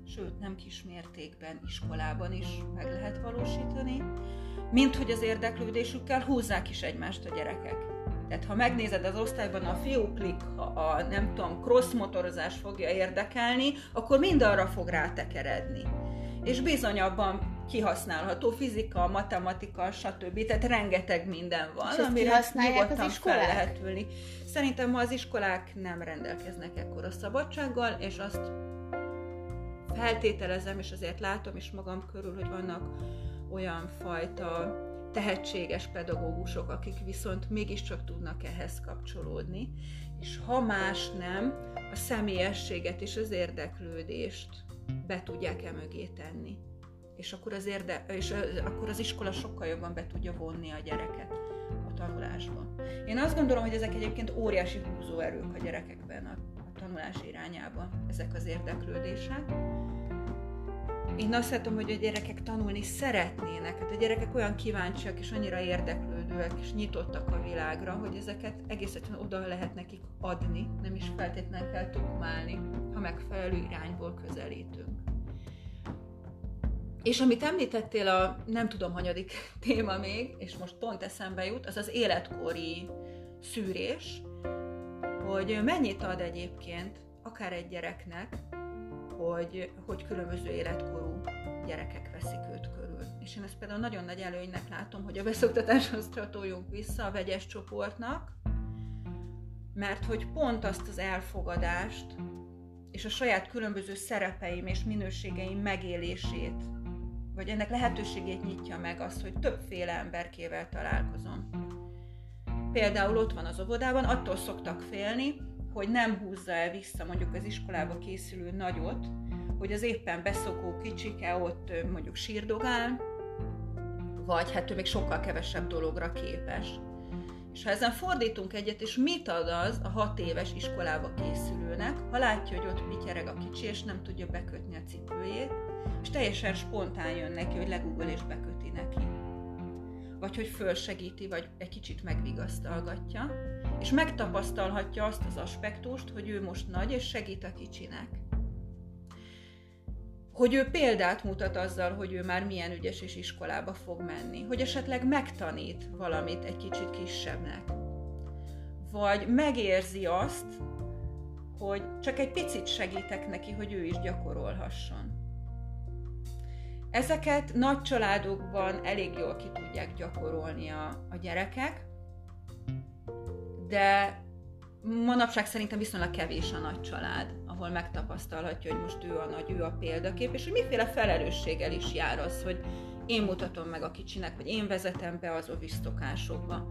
sőt nem kis mértékben iskolában is meg lehet valósítani, mint hogy az érdeklődésükkel húzzák is egymást a gyerekek. Tehát ha megnézed az osztályban a fiúklik, a nem tudom, cross motorozás fogja érdekelni, akkor mind arra fog rátekeredni. És bizony abban kihasználható fizika, matematika, stb. Tehát rengeteg minden van, és amire használják az fel lehet ülni. Szerintem ma az iskolák nem rendelkeznek ekkora szabadsággal, és azt feltételezem, és azért látom is magam körül, hogy vannak olyan fajta tehetséges pedagógusok, akik viszont mégiscsak tudnak ehhez kapcsolódni, és ha más nem, a személyességet és az érdeklődést be tudják e tenni. És akkor az, érde, és akkor az iskola sokkal jobban be tudja vonni a gyereket a tanulásba. Én azt gondolom, hogy ezek egyébként óriási húzóerők a gyerekekben a, a tanulás irányába, ezek az érdeklődések én azt látom, hogy a gyerekek tanulni szeretnének. Hát a gyerekek olyan kíváncsiak és annyira érdeklődőek és nyitottak a világra, hogy ezeket egész egyszerűen oda lehet nekik adni, nem is feltétlenül kell tukmálni, ha megfelelő irányból közelítünk. És amit említettél a nem tudom hanyadik téma még, és most pont eszembe jut, az az életkori szűrés, hogy mennyit ad egyébként akár egy gyereknek, hogy, hogy különböző életkorú gyerekek veszik őt körül. És én ezt például nagyon nagy előnynek látom, hogy a beszoktatáshoz csatoljunk vissza a vegyes csoportnak, mert hogy pont azt az elfogadást és a saját különböző szerepeim és minőségeim megélését, vagy ennek lehetőségét nyitja meg az, hogy többféle emberkével találkozom. Például ott van az óvodában, attól szoktak félni, hogy nem húzza el vissza mondjuk az iskolába készülő nagyot, hogy az éppen beszokó kicsike ott mondjuk sírdogál, vagy hát ő még sokkal kevesebb dologra képes. És ha ezen fordítunk egyet, és mit ad az a hat éves iskolába készülőnek, ha látja, hogy ott pityereg a kicsi, és nem tudja bekötni a cipőjét, és teljesen spontán jön neki, hogy legugol és beköti neki. Vagy hogy fölsegíti, vagy egy kicsit megvigasztalgatja, és megtapasztalhatja azt az aspektust, hogy ő most nagy, és segít a kicsinek. Hogy ő példát mutat azzal, hogy ő már milyen ügyes és iskolába fog menni, hogy esetleg megtanít valamit egy kicsit kisebbnek, vagy megérzi azt, hogy csak egy picit segítek neki, hogy ő is gyakorolhasson. Ezeket nagy családokban elég jól ki tudják gyakorolni a, a gyerekek, de manapság szerintem viszonylag kevés a nagy család ahol megtapasztalhatja, hogy most ő a nagy, ő a példakép, és hogy miféle felelősséggel is jár az, hogy én mutatom meg a kicsinek, vagy én vezetem be az ovisztokásokba.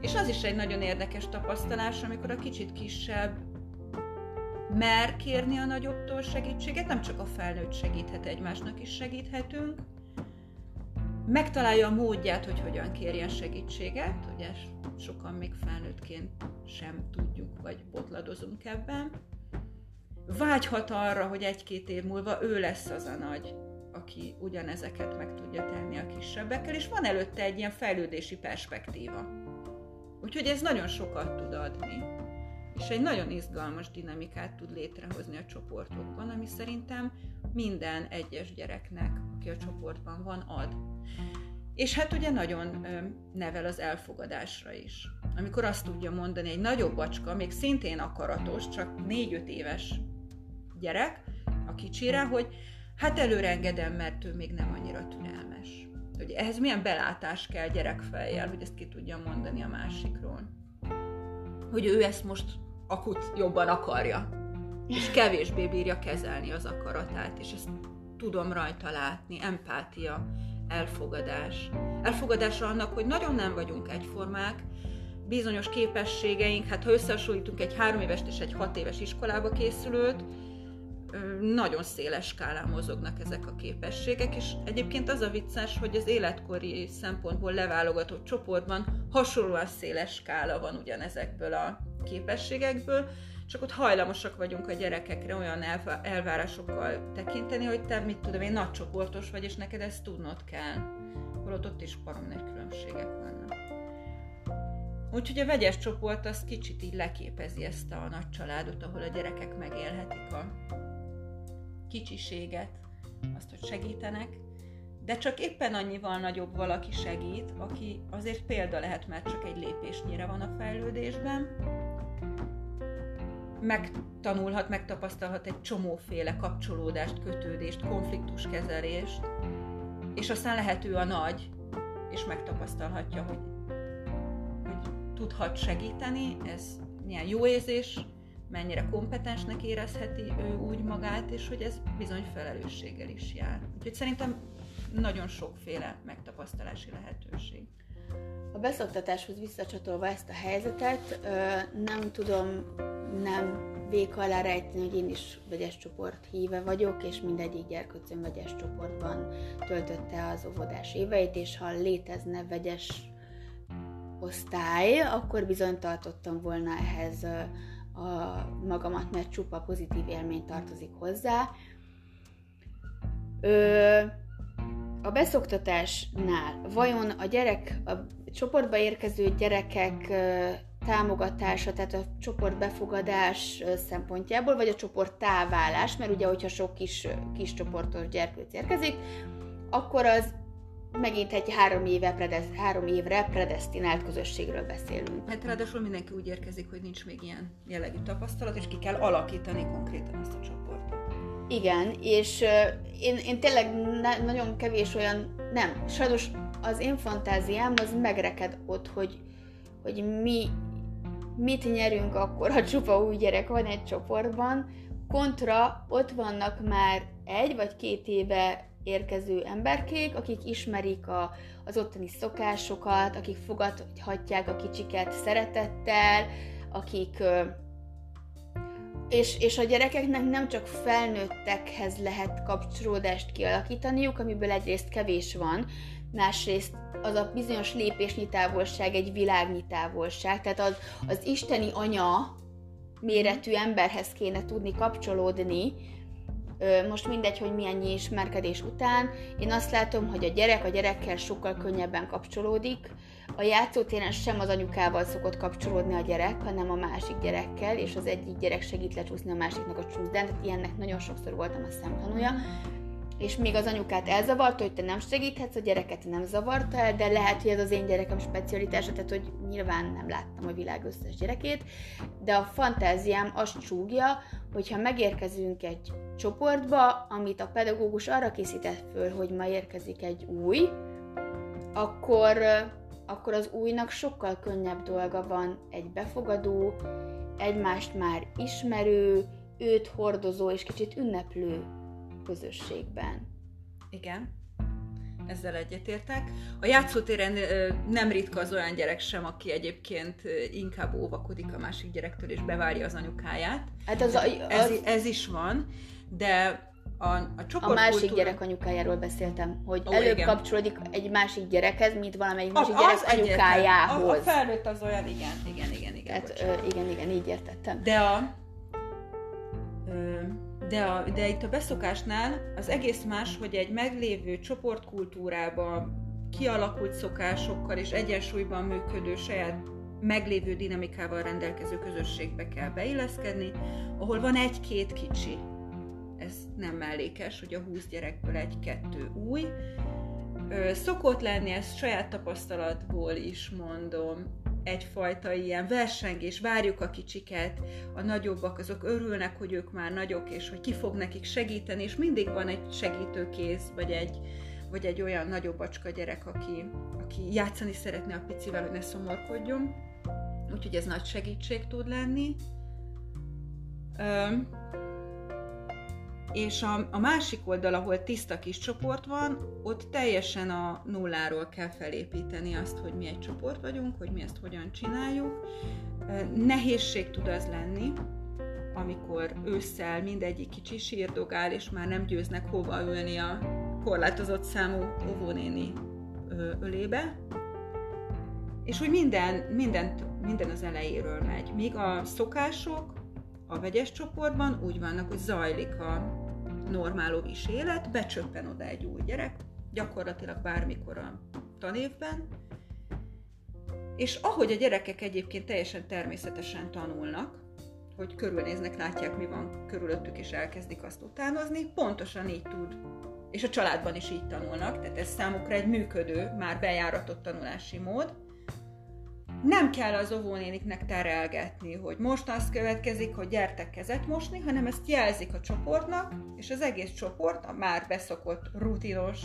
És az is egy nagyon érdekes tapasztalás, amikor a kicsit kisebb mer kérni a nagyobbtól segítséget, nem csak a felnőtt segíthet, egymásnak is segíthetünk, megtalálja a módját, hogy hogyan kérjen segítséget, ugye sokan még felnőttként sem tudjuk, vagy botladozunk ebben, vágyhat arra, hogy egy-két év múlva ő lesz az a nagy, aki ugyanezeket meg tudja tenni a kisebbekkel, és van előtte egy ilyen fejlődési perspektíva. Úgyhogy ez nagyon sokat tud adni, és egy nagyon izgalmas dinamikát tud létrehozni a csoportokban, ami szerintem minden egyes gyereknek, aki a csoportban van, ad. És hát ugye nagyon nevel az elfogadásra is. Amikor azt tudja mondani egy nagyobb bacska, még szintén akaratos, csak 4-5 éves gyerek a kicsire, hogy hát előre engedem, mert ő még nem annyira türelmes. Hogy ehhez milyen belátás kell gyerekfejjel, hogy ezt ki tudja mondani a másikról. Hogy ő ezt most akut jobban akarja, és kevésbé bírja kezelni az akaratát, és ezt tudom rajta látni, empátia, elfogadás. Elfogadás annak, hogy nagyon nem vagyunk egyformák, bizonyos képességeink, hát ha összehasonlítunk egy három éves és egy hat éves iskolába készülőt, nagyon széles skálán mozognak ezek a képességek, és egyébként az a vicces, hogy az életkori szempontból leválogatott csoportban hasonlóan széles skála van ugyanezekből a képességekből, csak ott hajlamosak vagyunk a gyerekekre olyan elvárásokkal tekinteni, hogy te mit tudom én, nagycsoportos vagy, és neked ezt tudnod kell. Holott ott is barom nagy különbségek vannak. Úgyhogy a vegyes csoport az kicsit így leképezi ezt a nagy családot, ahol a gyerekek megélhetik a kicsiséget, azt, hogy segítenek, de csak éppen annyival nagyobb valaki segít, aki azért példa lehet, mert csak egy lépésnyire van a fejlődésben, megtanulhat, megtapasztalhat egy csomóféle kapcsolódást, kötődést, konfliktuskezelést, és aztán lehet ő a nagy, és megtapasztalhatja, hogy, hogy tudhat segíteni, ez milyen jó érzés, mennyire kompetensnek érezheti ő úgy magát, és hogy ez bizony felelősséggel is jár. Úgyhogy szerintem nagyon sokféle megtapasztalási lehetőség. A beszoktatáshoz visszacsatolva ezt a helyzetet, nem tudom nem vék alá rejteni, hogy én is vegyes csoport híve vagyok, és mindegyik gyerkőcöm vegyes csoportban töltötte az óvodás éveit, és ha létezne vegyes osztály, akkor bizony tartottam volna ehhez a magamat, mert csupa pozitív élmény tartozik hozzá. Ö, a beszoktatásnál vajon a gyerek, a csoportba érkező gyerekek támogatása, tehát a csoport befogadás szempontjából, vagy a csoport táválás, mert ugye, hogyha sok kis, kis csoportos gyerkőc érkezik, akkor az megint egy három, éve predesz, három évre predestinált közösségről beszélünk. Hát ráadásul mindenki úgy érkezik, hogy nincs még ilyen jellegű tapasztalat, és ki kell alakítani konkrétan ezt a csoportot. Igen, és uh, én, én tényleg ne, nagyon kevés olyan, nem, sajnos az én fantáziám az megreked ott, hogy, hogy mi mit nyerünk akkor, ha csupa új gyerek van egy csoportban, kontra ott vannak már egy vagy két éve érkező emberkék, akik ismerik a, az ottani szokásokat, akik fogadhatják a kicsiket szeretettel, akik és, és a gyerekeknek nem csak felnőttekhez lehet kapcsolódást kialakítaniuk, amiből egyrészt kevés van, másrészt az a bizonyos lépésnyi távolság egy világnyi távolság, tehát az, az isteni anya méretű emberhez kéne tudni kapcsolódni, most mindegy, hogy milyen ismerkedés után, én azt látom, hogy a gyerek a gyerekkel sokkal könnyebben kapcsolódik, a játszótéren sem az anyukával szokott kapcsolódni a gyerek, hanem a másik gyerekkel, és az egyik gyerek segít lecsúszni a másiknak a csúszdán, tehát ilyennek nagyon sokszor voltam a szemtanúja, és még az anyukát elzavarta, hogy te nem segíthetsz, a gyereket nem zavarta el, de lehet, hogy ez az én gyerekem specialitása, tehát hogy nyilván nem láttam a világ összes gyerekét, de a fantáziám azt csúgja, hogyha megérkezünk egy csoportba, amit a pedagógus arra készített föl, hogy ma érkezik egy új, akkor, akkor az újnak sokkal könnyebb dolga van egy befogadó, egymást már ismerő, őt hordozó és kicsit ünneplő közösségben. Igen, ezzel egyetértek. A játszótéren nem ritka az olyan gyerek sem, aki egyébként inkább óvakodik a másik gyerektől, és bevárja az anyukáját. Hát az, az... Ez, ez is van, de a, a csoport A másik gyerek anyukájáról beszéltem, hogy Ó, előbb igen. kapcsolódik egy másik gyerekhez, mint valamelyik másik a, gyerek anyukájához. A, a felnőtt az olyan, igen, igen, igen, igen. Tehát, ö, igen, igen, így értettem. De a, ö, de, a, de itt a beszokásnál az egész más, hogy egy meglévő csoportkultúrában kialakult szokásokkal és egyensúlyban működő saját meglévő dinamikával rendelkező közösségbe kell beilleszkedni, ahol van egy-két kicsi. Ez nem mellékes, hogy a 20 gyerekből egy-kettő új. Szokott lenni, ezt saját tapasztalatból is mondom, egyfajta ilyen versengés, várjuk a kicsiket, a nagyobbak azok örülnek, hogy ők már nagyok, és hogy ki fog nekik segíteni, és mindig van egy segítőkész, vagy egy, vagy egy olyan nagyobb acska gyerek, aki, aki játszani szeretne a picivel, hogy ne szomorkodjon. Úgyhogy ez nagy segítség tud lenni. Üm, és a, a másik oldal, ahol tiszta kis csoport van, ott teljesen a nulláról kell felépíteni azt, hogy mi egy csoport vagyunk, hogy mi ezt hogyan csináljuk. Nehézség tud az lenni, amikor ősszel mindegyik kicsi sírdogál, és már nem győznek hova ülni a korlátozott számú óvónéni ölébe. És úgy minden, mindent, minden az elejéről megy. Míg a szokások a vegyes csoportban úgy vannak, hogy zajlik a normál ovis élet, becsöppen oda egy új gyerek, gyakorlatilag bármikor a tanévben, és ahogy a gyerekek egyébként teljesen természetesen tanulnak, hogy körülnéznek, látják, mi van körülöttük, és elkezdik azt utánozni, pontosan így tud, és a családban is így tanulnak, tehát ez számukra egy működő, már bejáratott tanulási mód, nem kell az óvónéniknek terelgetni, hogy most az következik, hogy gyertek kezet mosni, hanem ezt jelzik a csoportnak, és az egész csoport, a már beszokott rutinos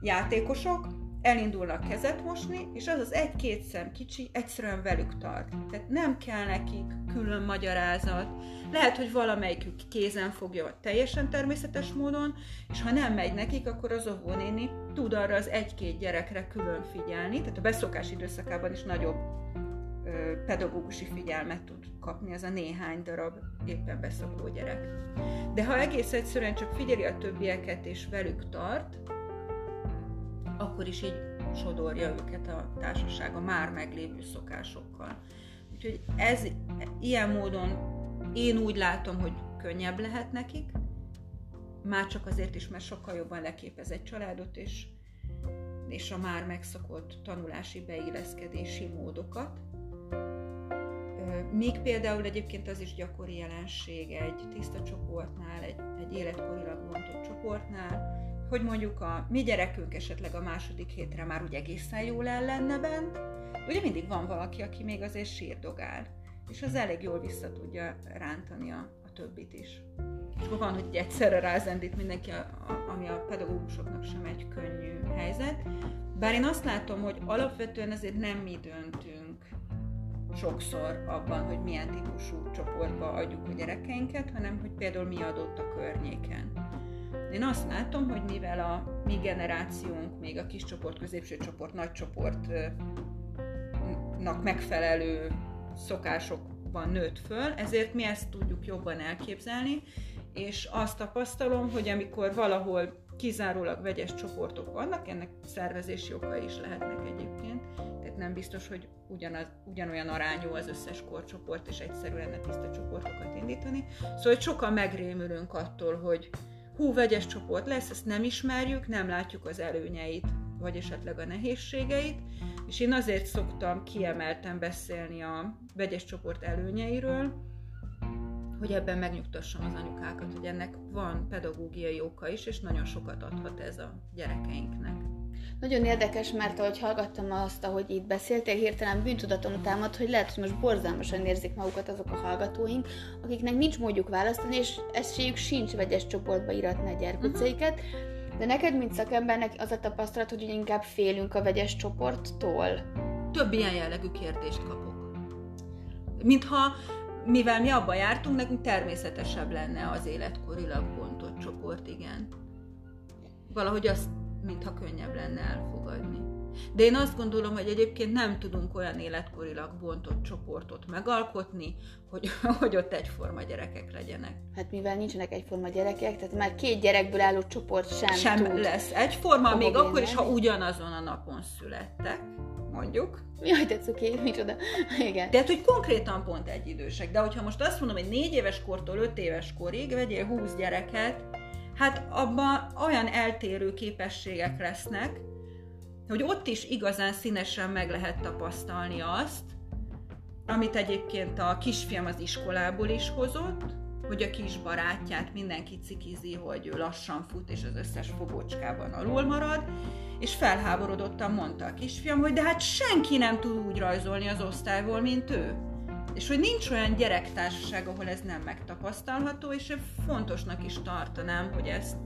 játékosok elindulnak kezet mosni, és az az egy-két szem kicsi egyszerűen velük tart. Tehát nem kell nekik külön magyarázat. Lehet, hogy valamelyikük kézen fogja vagy teljesen természetes módon, és ha nem megy nekik, akkor az óvónéni tud arra az egy-két gyerekre külön figyelni, tehát a beszokás időszakában is nagyobb pedagógusi figyelmet tud kapni az a néhány darab éppen beszokó gyerek. De ha egész egyszerűen csak figyeli a többieket és velük tart, akkor is így sodorja őket a társaság a már meglévő szokásokkal. Úgyhogy ez ilyen módon én úgy látom, hogy könnyebb lehet nekik, már csak azért is, mert sokkal jobban leképez egy családot, és, és a már megszokott tanulási beilleszkedési módokat. Míg például egyébként az is gyakori jelenség egy tiszta csoportnál, egy, egy életkorilag bontott csoportnál, hogy mondjuk a mi gyerekünk esetleg a második hétre már úgy egészen jól el lenne bent, ugye mindig van valaki, aki még azért sírdogál, és az elég jól vissza tudja rántani a, a többit is. És akkor van, hogy egyszerre rázendít mindenki, a, a, ami a pedagógusoknak sem egy könnyű helyzet. Bár én azt látom, hogy alapvetően azért nem mi döntünk sokszor abban, hogy milyen típusú csoportba adjuk a gyerekeinket, hanem hogy például mi adott a környéken Én azt látom, hogy mivel a mi generációnk, még a kis csoport, középső csoport, nagy csoportnak megfelelő szokásokban nőtt föl, ezért mi ezt tudjuk jobban elképzelni, és azt tapasztalom, hogy amikor valahol kizárólag vegyes csoportok vannak, ennek szervezési okai is lehetnek egyébként, tehát nem biztos, hogy ugyanaz, ugyanolyan arányú az összes korcsoport, és egyszerű lenne tiszta csoportokat indítani. Szóval hogy sokan megrémülünk attól, hogy hú, vegyes csoport lesz, ezt nem ismerjük, nem látjuk az előnyeit, vagy esetleg a nehézségeit, és én azért szoktam kiemelten beszélni a vegyes csoport előnyeiről, hogy ebben megnyugtassam az anyukákat, hogy ennek van pedagógiai oka is, és nagyon sokat adhat ez a gyerekeinknek. Nagyon érdekes, mert ahogy hallgattam azt, ahogy itt beszéltél, hirtelen bűntudatom támad, hogy lehet, hogy most borzalmasan érzik magukat azok a hallgatóink, akiknek nincs módjuk választani, és esélyük sincs vegyes csoportba iratni a gyerkőceiket. De neked, mint szakembernek az a tapasztalat, hogy inkább félünk a vegyes csoporttól? Több ilyen jellegű kérdést kapok. Mintha, mivel mi abba jártunk, nekünk természetesebb lenne az életkorilag bontott csoport, igen. Valahogy azt mintha könnyebb lenne elfogadni. De én azt gondolom, hogy egyébként nem tudunk olyan életkorilag bontott csoportot megalkotni, hogy, hogy ott egyforma gyerekek legyenek. Hát mivel nincsenek egyforma gyerekek, tehát már két gyerekből álló csoport sem, sem tud lesz egyforma, még akkor is, ha ugyanazon a napon születtek, mondjuk. Jaj, te cuki, micsoda. Igen. Tehát, hogy konkrétan pont egy idősek. De hogyha most azt mondom, hogy négy éves kortól öt éves korig vegyél 20 gyereket, hát abban olyan eltérő képességek lesznek, hogy ott is igazán színesen meg lehet tapasztalni azt, amit egyébként a kisfiam az iskolából is hozott, hogy a kis barátját mindenki cikizi, hogy ő lassan fut, és az összes fogócskában alul marad, és felháborodottan mondta a kisfiam, hogy de hát senki nem tud úgy rajzolni az osztályból, mint ő és hogy nincs olyan gyerektársaság, ahol ez nem megtapasztalható, és én fontosnak is tartanám, hogy ezt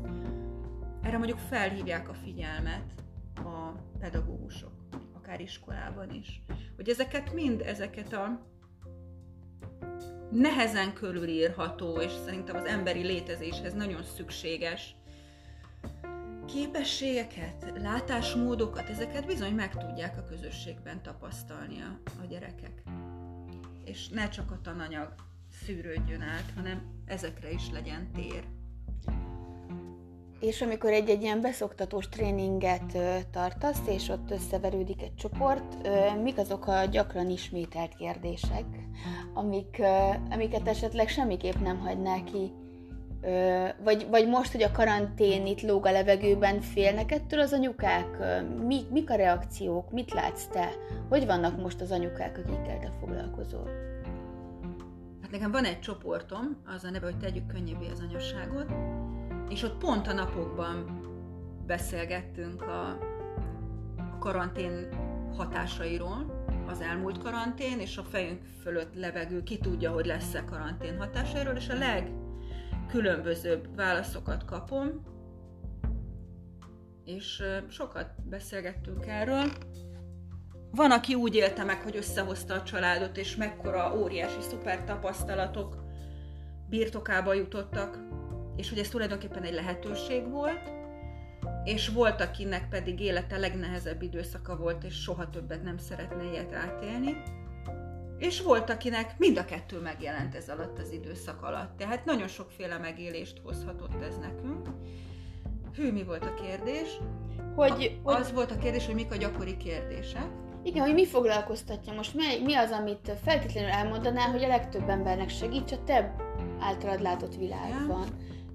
erre mondjuk felhívják a figyelmet a pedagógusok, akár iskolában is. Hogy ezeket mind, ezeket a nehezen körülírható, és szerintem az emberi létezéshez nagyon szükséges képességeket, látásmódokat, ezeket bizony meg tudják a közösségben tapasztalni a, a gyerekek és ne csak a tananyag szűrődjön át, hanem ezekre is legyen tér. És amikor egy-egy ilyen beszoktatós tréninget tartasz, és ott összeverődik egy csoport, ö, mik azok a gyakran ismételt kérdések, amik, amiket esetleg semmiképp nem hagynál ki? Vagy, vagy most, hogy a karantén itt lóg a levegőben, félnek ettől az anyukák? Mi, mik a reakciók? Mit látsz te? Hogy vannak most az anyukák, akikkel te foglalkozol? Hát nekem van egy csoportom, az a neve, hogy tegyük könnyebbé az anyasságot, és ott pont a napokban beszélgettünk a, a karantén hatásairól, az elmúlt karantén, és a fejünk fölött levegő, ki tudja, hogy lesz-e karantén hatásairól, és a legkülönbözőbb válaszokat kapom, és sokat beszélgettünk erről, van, aki úgy élte meg, hogy összehozta a családot, és mekkora óriási szuper tapasztalatok birtokába jutottak, és hogy ez tulajdonképpen egy lehetőség volt, és volt, akinek pedig élete legnehezebb időszaka volt, és soha többet nem szeretne ilyet átélni. És volt, akinek mind a kettő megjelent ez alatt az időszak alatt. Tehát nagyon sokféle megélést hozhatott ez nekünk. Hű, mi volt a kérdés? Hogy, a, az hogy... volt a kérdés, hogy mik a gyakori kérdések. Igen, hogy mi foglalkoztatja most, mi, mi az, amit feltétlenül elmondanál, hogy a legtöbb embernek segíts a te általad látott világban.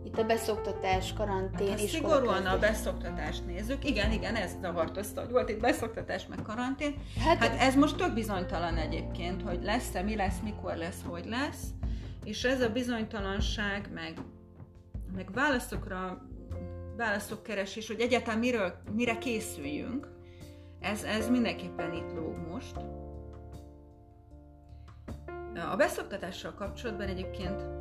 Itt a beszoktatás, karantén, hát, Szigorúan a beszoktatást nézzük. Igen, igen, ez zavartozta, hogy volt itt beszoktatás, meg karantén. Hát, hát ez most tök bizonytalan egyébként, hogy lesz-e, mi lesz, mikor lesz, hogy lesz. És ez a bizonytalanság, meg, meg válaszokra válaszokkeresés, hogy egyáltalán miről, mire készüljünk, ez, ez mindenképpen itt lóg most. A beszoktatással kapcsolatban egyébként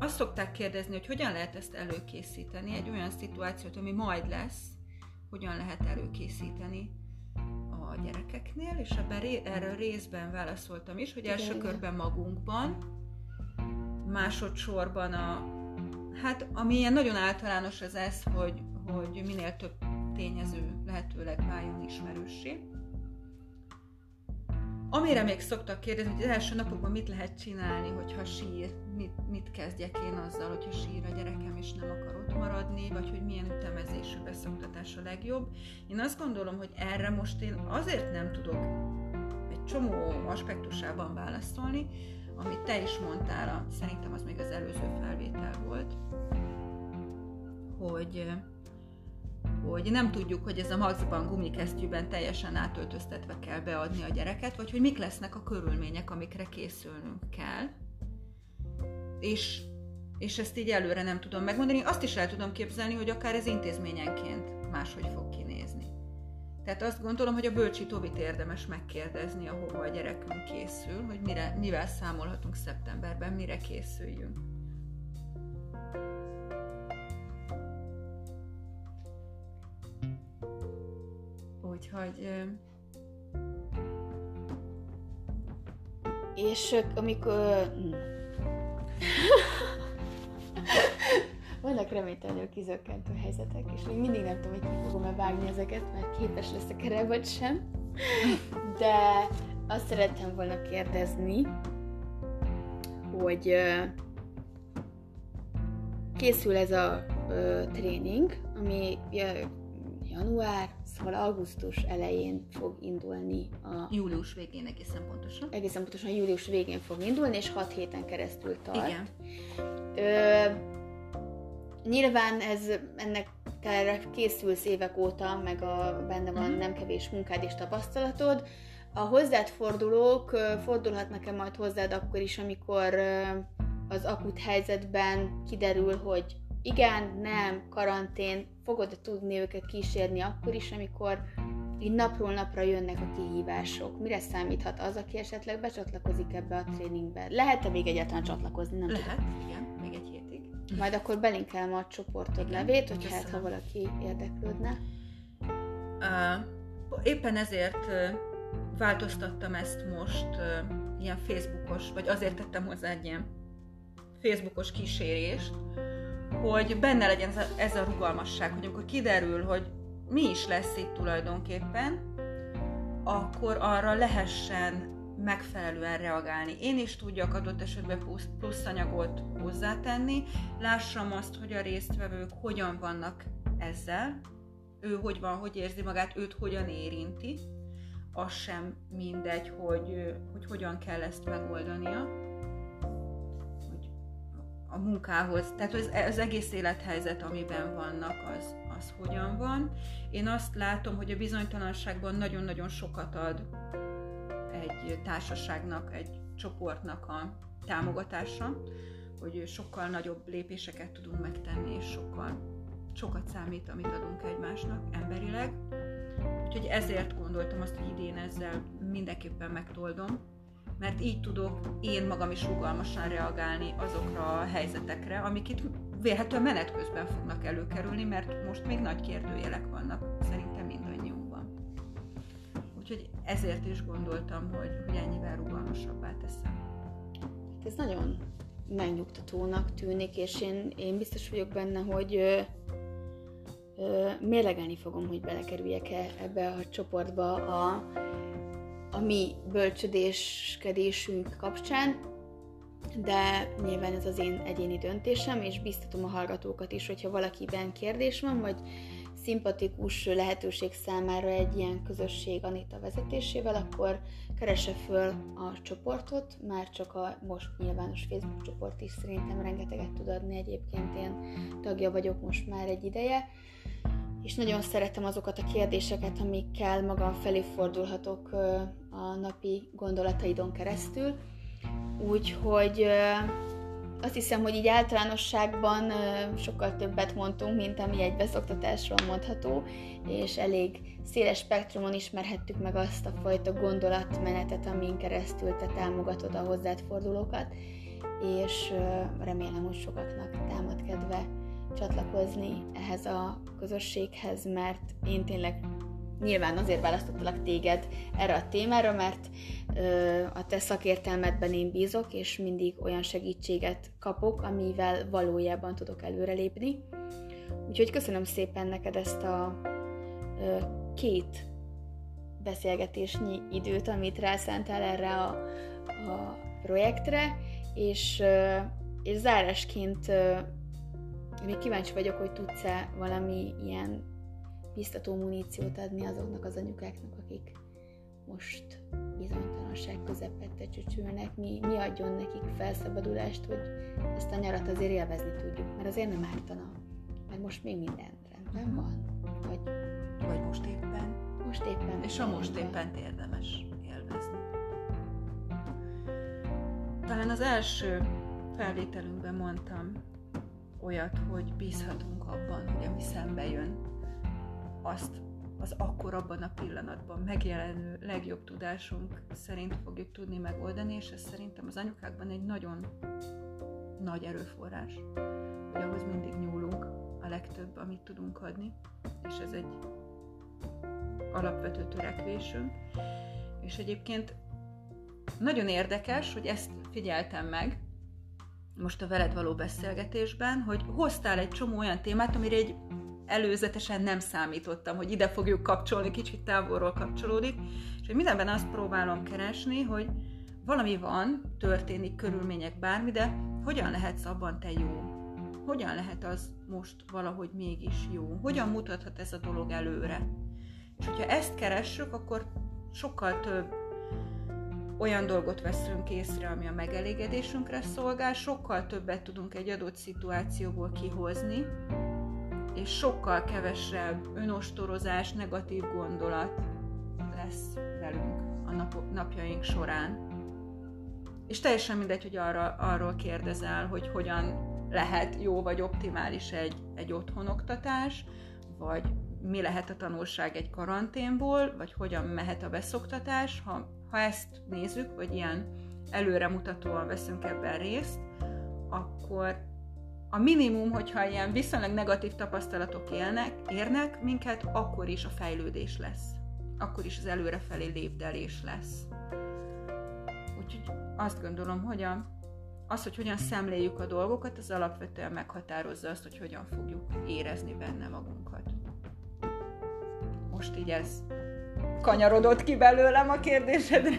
azt szokták kérdezni, hogy hogyan lehet ezt előkészíteni, egy olyan szituációt, ami majd lesz, hogyan lehet előkészíteni a gyerekeknél, és ebben erről részben válaszoltam is, hogy első körben magunkban, másodszorban a Hát ami ilyen nagyon általános az ez, hogy, hogy minél több tényező lehetőleg váljon ismerőssé. Amire még szoktak kérdezni, hogy az első napokban mit lehet csinálni, hogyha sír, mit, mit kezdjek én azzal, hogyha sír a gyerekem és nem akar ott maradni, vagy hogy milyen ütemezésű beszoktatás a legjobb. Én azt gondolom, hogy erre most én azért nem tudok egy csomó aspektusában válaszolni, amit te is mondtál, szerintem az még az előző felvétel volt, hogy hogy nem tudjuk, hogy ez a maxban gumikesztyűben teljesen átöltöztetve kell beadni a gyereket, vagy hogy mik lesznek a körülmények, amikre készülnünk kell. És, és ezt így előre nem tudom megmondani. Azt is el tudom képzelni, hogy akár ez intézményenként máshogy fog kinézni. Tehát azt gondolom, hogy a bölcsi Tobit érdemes megkérdezni, ahova a gyerekünk készül, hogy mire, mivel számolhatunk szeptemberben, mire készüljünk. Úgyhogy... És amikor... Vannak reménytelenül kizökkentő helyzetek, és még mindig nem tudom, hogy ki fogom-e vágni ezeket, mert képes leszek erre, vagy sem. De azt szerettem volna kérdezni, hogy készül ez a tréning, ami január, szóval augusztus elején fog indulni a... Július végén egészen pontosan. Egészen pontosan július végén fog indulni, és 6 héten keresztül tart. Igen. Ö, nyilván ez ennek te készülsz évek óta, meg a, benne van mm. nem kevés munkád és tapasztalatod. A hozzád fordulók fordulhatnak-e majd hozzád akkor is, amikor az akut helyzetben kiderül, hogy igen, nem, karantén, fogod tudni őket kísérni akkor is, amikor így napról napra jönnek a kihívások. Mire számíthat az, aki esetleg becsatlakozik ebbe a tréningbe? Lehet-e még egyáltalán csatlakozni? Nem Lehet, tudom. igen, még egy hétig. Majd akkor belinkelem a csoportod igen, levét, hogy hát ha valaki érdeklődne. Uh, éppen ezért uh, változtattam ezt most uh, ilyen Facebookos, vagy azért tettem hozzá egy ilyen Facebookos kísérést, hogy benne legyen ez a, rugalmasság, hogy amikor kiderül, hogy mi is lesz itt tulajdonképpen, akkor arra lehessen megfelelően reagálni. Én is tudjak adott esetben plusz, plusz anyagot hozzátenni, lássam azt, hogy a résztvevők hogyan vannak ezzel, ő hogy van, hogy érzi magát, őt hogyan érinti, az sem mindegy, hogy, hogy hogyan kell ezt megoldania a munkához, tehát az, az egész élethelyzet, amiben vannak, az, az hogyan van. Én azt látom, hogy a bizonytalanságban nagyon-nagyon sokat ad egy társaságnak, egy csoportnak a támogatása, hogy sokkal nagyobb lépéseket tudunk megtenni, és sokkal sokat számít, amit adunk egymásnak emberileg. Úgyhogy ezért gondoltam azt, hogy idén ezzel mindenképpen megtoldom, mert így tudok én magam is rugalmasan reagálni azokra a helyzetekre, amik itt vélhetően menet közben fognak előkerülni, mert most még nagy kérdőjelek vannak szerintem mindannyiunkban. Úgyhogy ezért is gondoltam, hogy, hogy ennyivel rugalmasabbá teszem. Hát ez nagyon megnyugtatónak tűnik, és én, én biztos vagyok benne, hogy ö, ö, mérlegelni fogom, hogy belekerüljek-e ebbe a csoportba a a mi bölcsödéskedésünk kapcsán, de nyilván ez az én egyéni döntésem, és biztatom a hallgatókat is, hogyha valakiben kérdés van, vagy szimpatikus lehetőség számára egy ilyen közösség Anita vezetésével, akkor keresse föl a csoportot, már csak a most nyilvános Facebook csoport is szerintem rengeteget tud adni, egyébként én tagja vagyok most már egy ideje, és nagyon szeretem azokat a kérdéseket, amikkel maga felé fordulhatok a napi gondolataidon keresztül. Úgyhogy azt hiszem, hogy így általánosságban sokkal többet mondtunk, mint ami egy beszoktatásról mondható, és elég széles spektrumon ismerhettük meg azt a fajta gondolatmenetet, amin keresztül te támogatod a hozzád fordulókat, és remélem, hogy sokaknak támad kedve csatlakozni ehhez a közösséghez, mert én tényleg nyilván azért választottalak téged erre a témára, mert ö, a te szakértelmedben én bízok, és mindig olyan segítséget kapok, amivel valójában tudok előrelépni. Úgyhogy köszönöm szépen neked ezt a ö, két beszélgetésnyi időt, amit rászántál erre a, a projektre, és, és zárásként még kíváncsi vagyok, hogy tudsz-e valami ilyen biztató muníciót adni azoknak az anyukáknak, akik most bizonytalanság közepette csücsülnek, mi, mi adjon nekik felszabadulást, hogy ezt a nyarat azért élvezni tudjuk, mert azért nem ártana, mert most még minden rendben van, vagy, vagy most éppen. Most éppen. És a most éppen érdemes élvezni. Talán az első felvételünkben mondtam olyat, hogy bízhatunk abban, hogy ami szembe jön, azt az akkor abban a pillanatban megjelenő legjobb tudásunk szerint fogjuk tudni megoldani, és ez szerintem az anyukákban egy nagyon nagy erőforrás, hogy ahhoz mindig nyúlunk a legtöbb, amit tudunk adni, és ez egy alapvető törekvésünk. És egyébként nagyon érdekes, hogy ezt figyeltem meg, most a veled való beszélgetésben, hogy hoztál egy csomó olyan témát, amire egy előzetesen nem számítottam, hogy ide fogjuk kapcsolni, kicsit távolról kapcsolódik, és hogy mindenben azt próbálom keresni, hogy valami van, történik, körülmények, bármi, de hogyan lehetsz abban te jó? Hogyan lehet az most valahogy mégis jó? Hogyan mutathat ez a dolog előre? És hogyha ezt keressük, akkor sokkal több olyan dolgot veszünk észre, ami a megelégedésünkre szolgál, sokkal többet tudunk egy adott szituációból kihozni, és sokkal kevesebb önostorozás, negatív gondolat lesz velünk a nap- napjaink során. És teljesen mindegy, hogy arra, arról kérdezel, hogy hogyan lehet jó vagy optimális egy, egy otthonoktatás, vagy mi lehet a tanulság egy karanténból, vagy hogyan mehet a beszoktatás, ha, ha ezt nézzük, vagy ilyen előremutatóan veszünk ebben részt, akkor a minimum, hogyha ilyen viszonylag negatív tapasztalatok élnek, érnek minket, akkor is a fejlődés lesz. Akkor is az előrefelé lépdelés lesz. Úgyhogy azt gondolom, hogy a, az, hogy hogyan szemléljük a dolgokat, az alapvetően meghatározza azt, hogy hogyan fogjuk érezni benne magunkat. Most így ez kanyarodott ki belőlem a kérdésedre.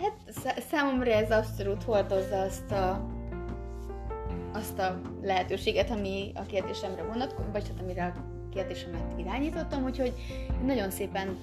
Hát számomra ez abszolút hordozza azt a azt a lehetőséget, ami a kérdésemre vonatkozik, vagy hát amire a kérdésemet irányítottam, úgyhogy nagyon szépen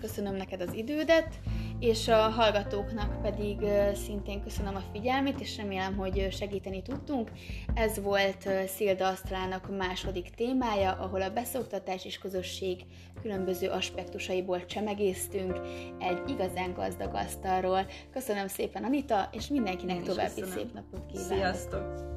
köszönöm neked az idődet, és a hallgatóknak pedig szintén köszönöm a figyelmét, és remélem, hogy segíteni tudtunk. Ez volt Szilda Asztrának második témája, ahol a beszoktatás és közösség különböző aspektusaiból csemegésztünk egy igazán gazdag asztalról. Köszönöm szépen Anita, és mindenkinek további szép napot kívánok! Sziasztok!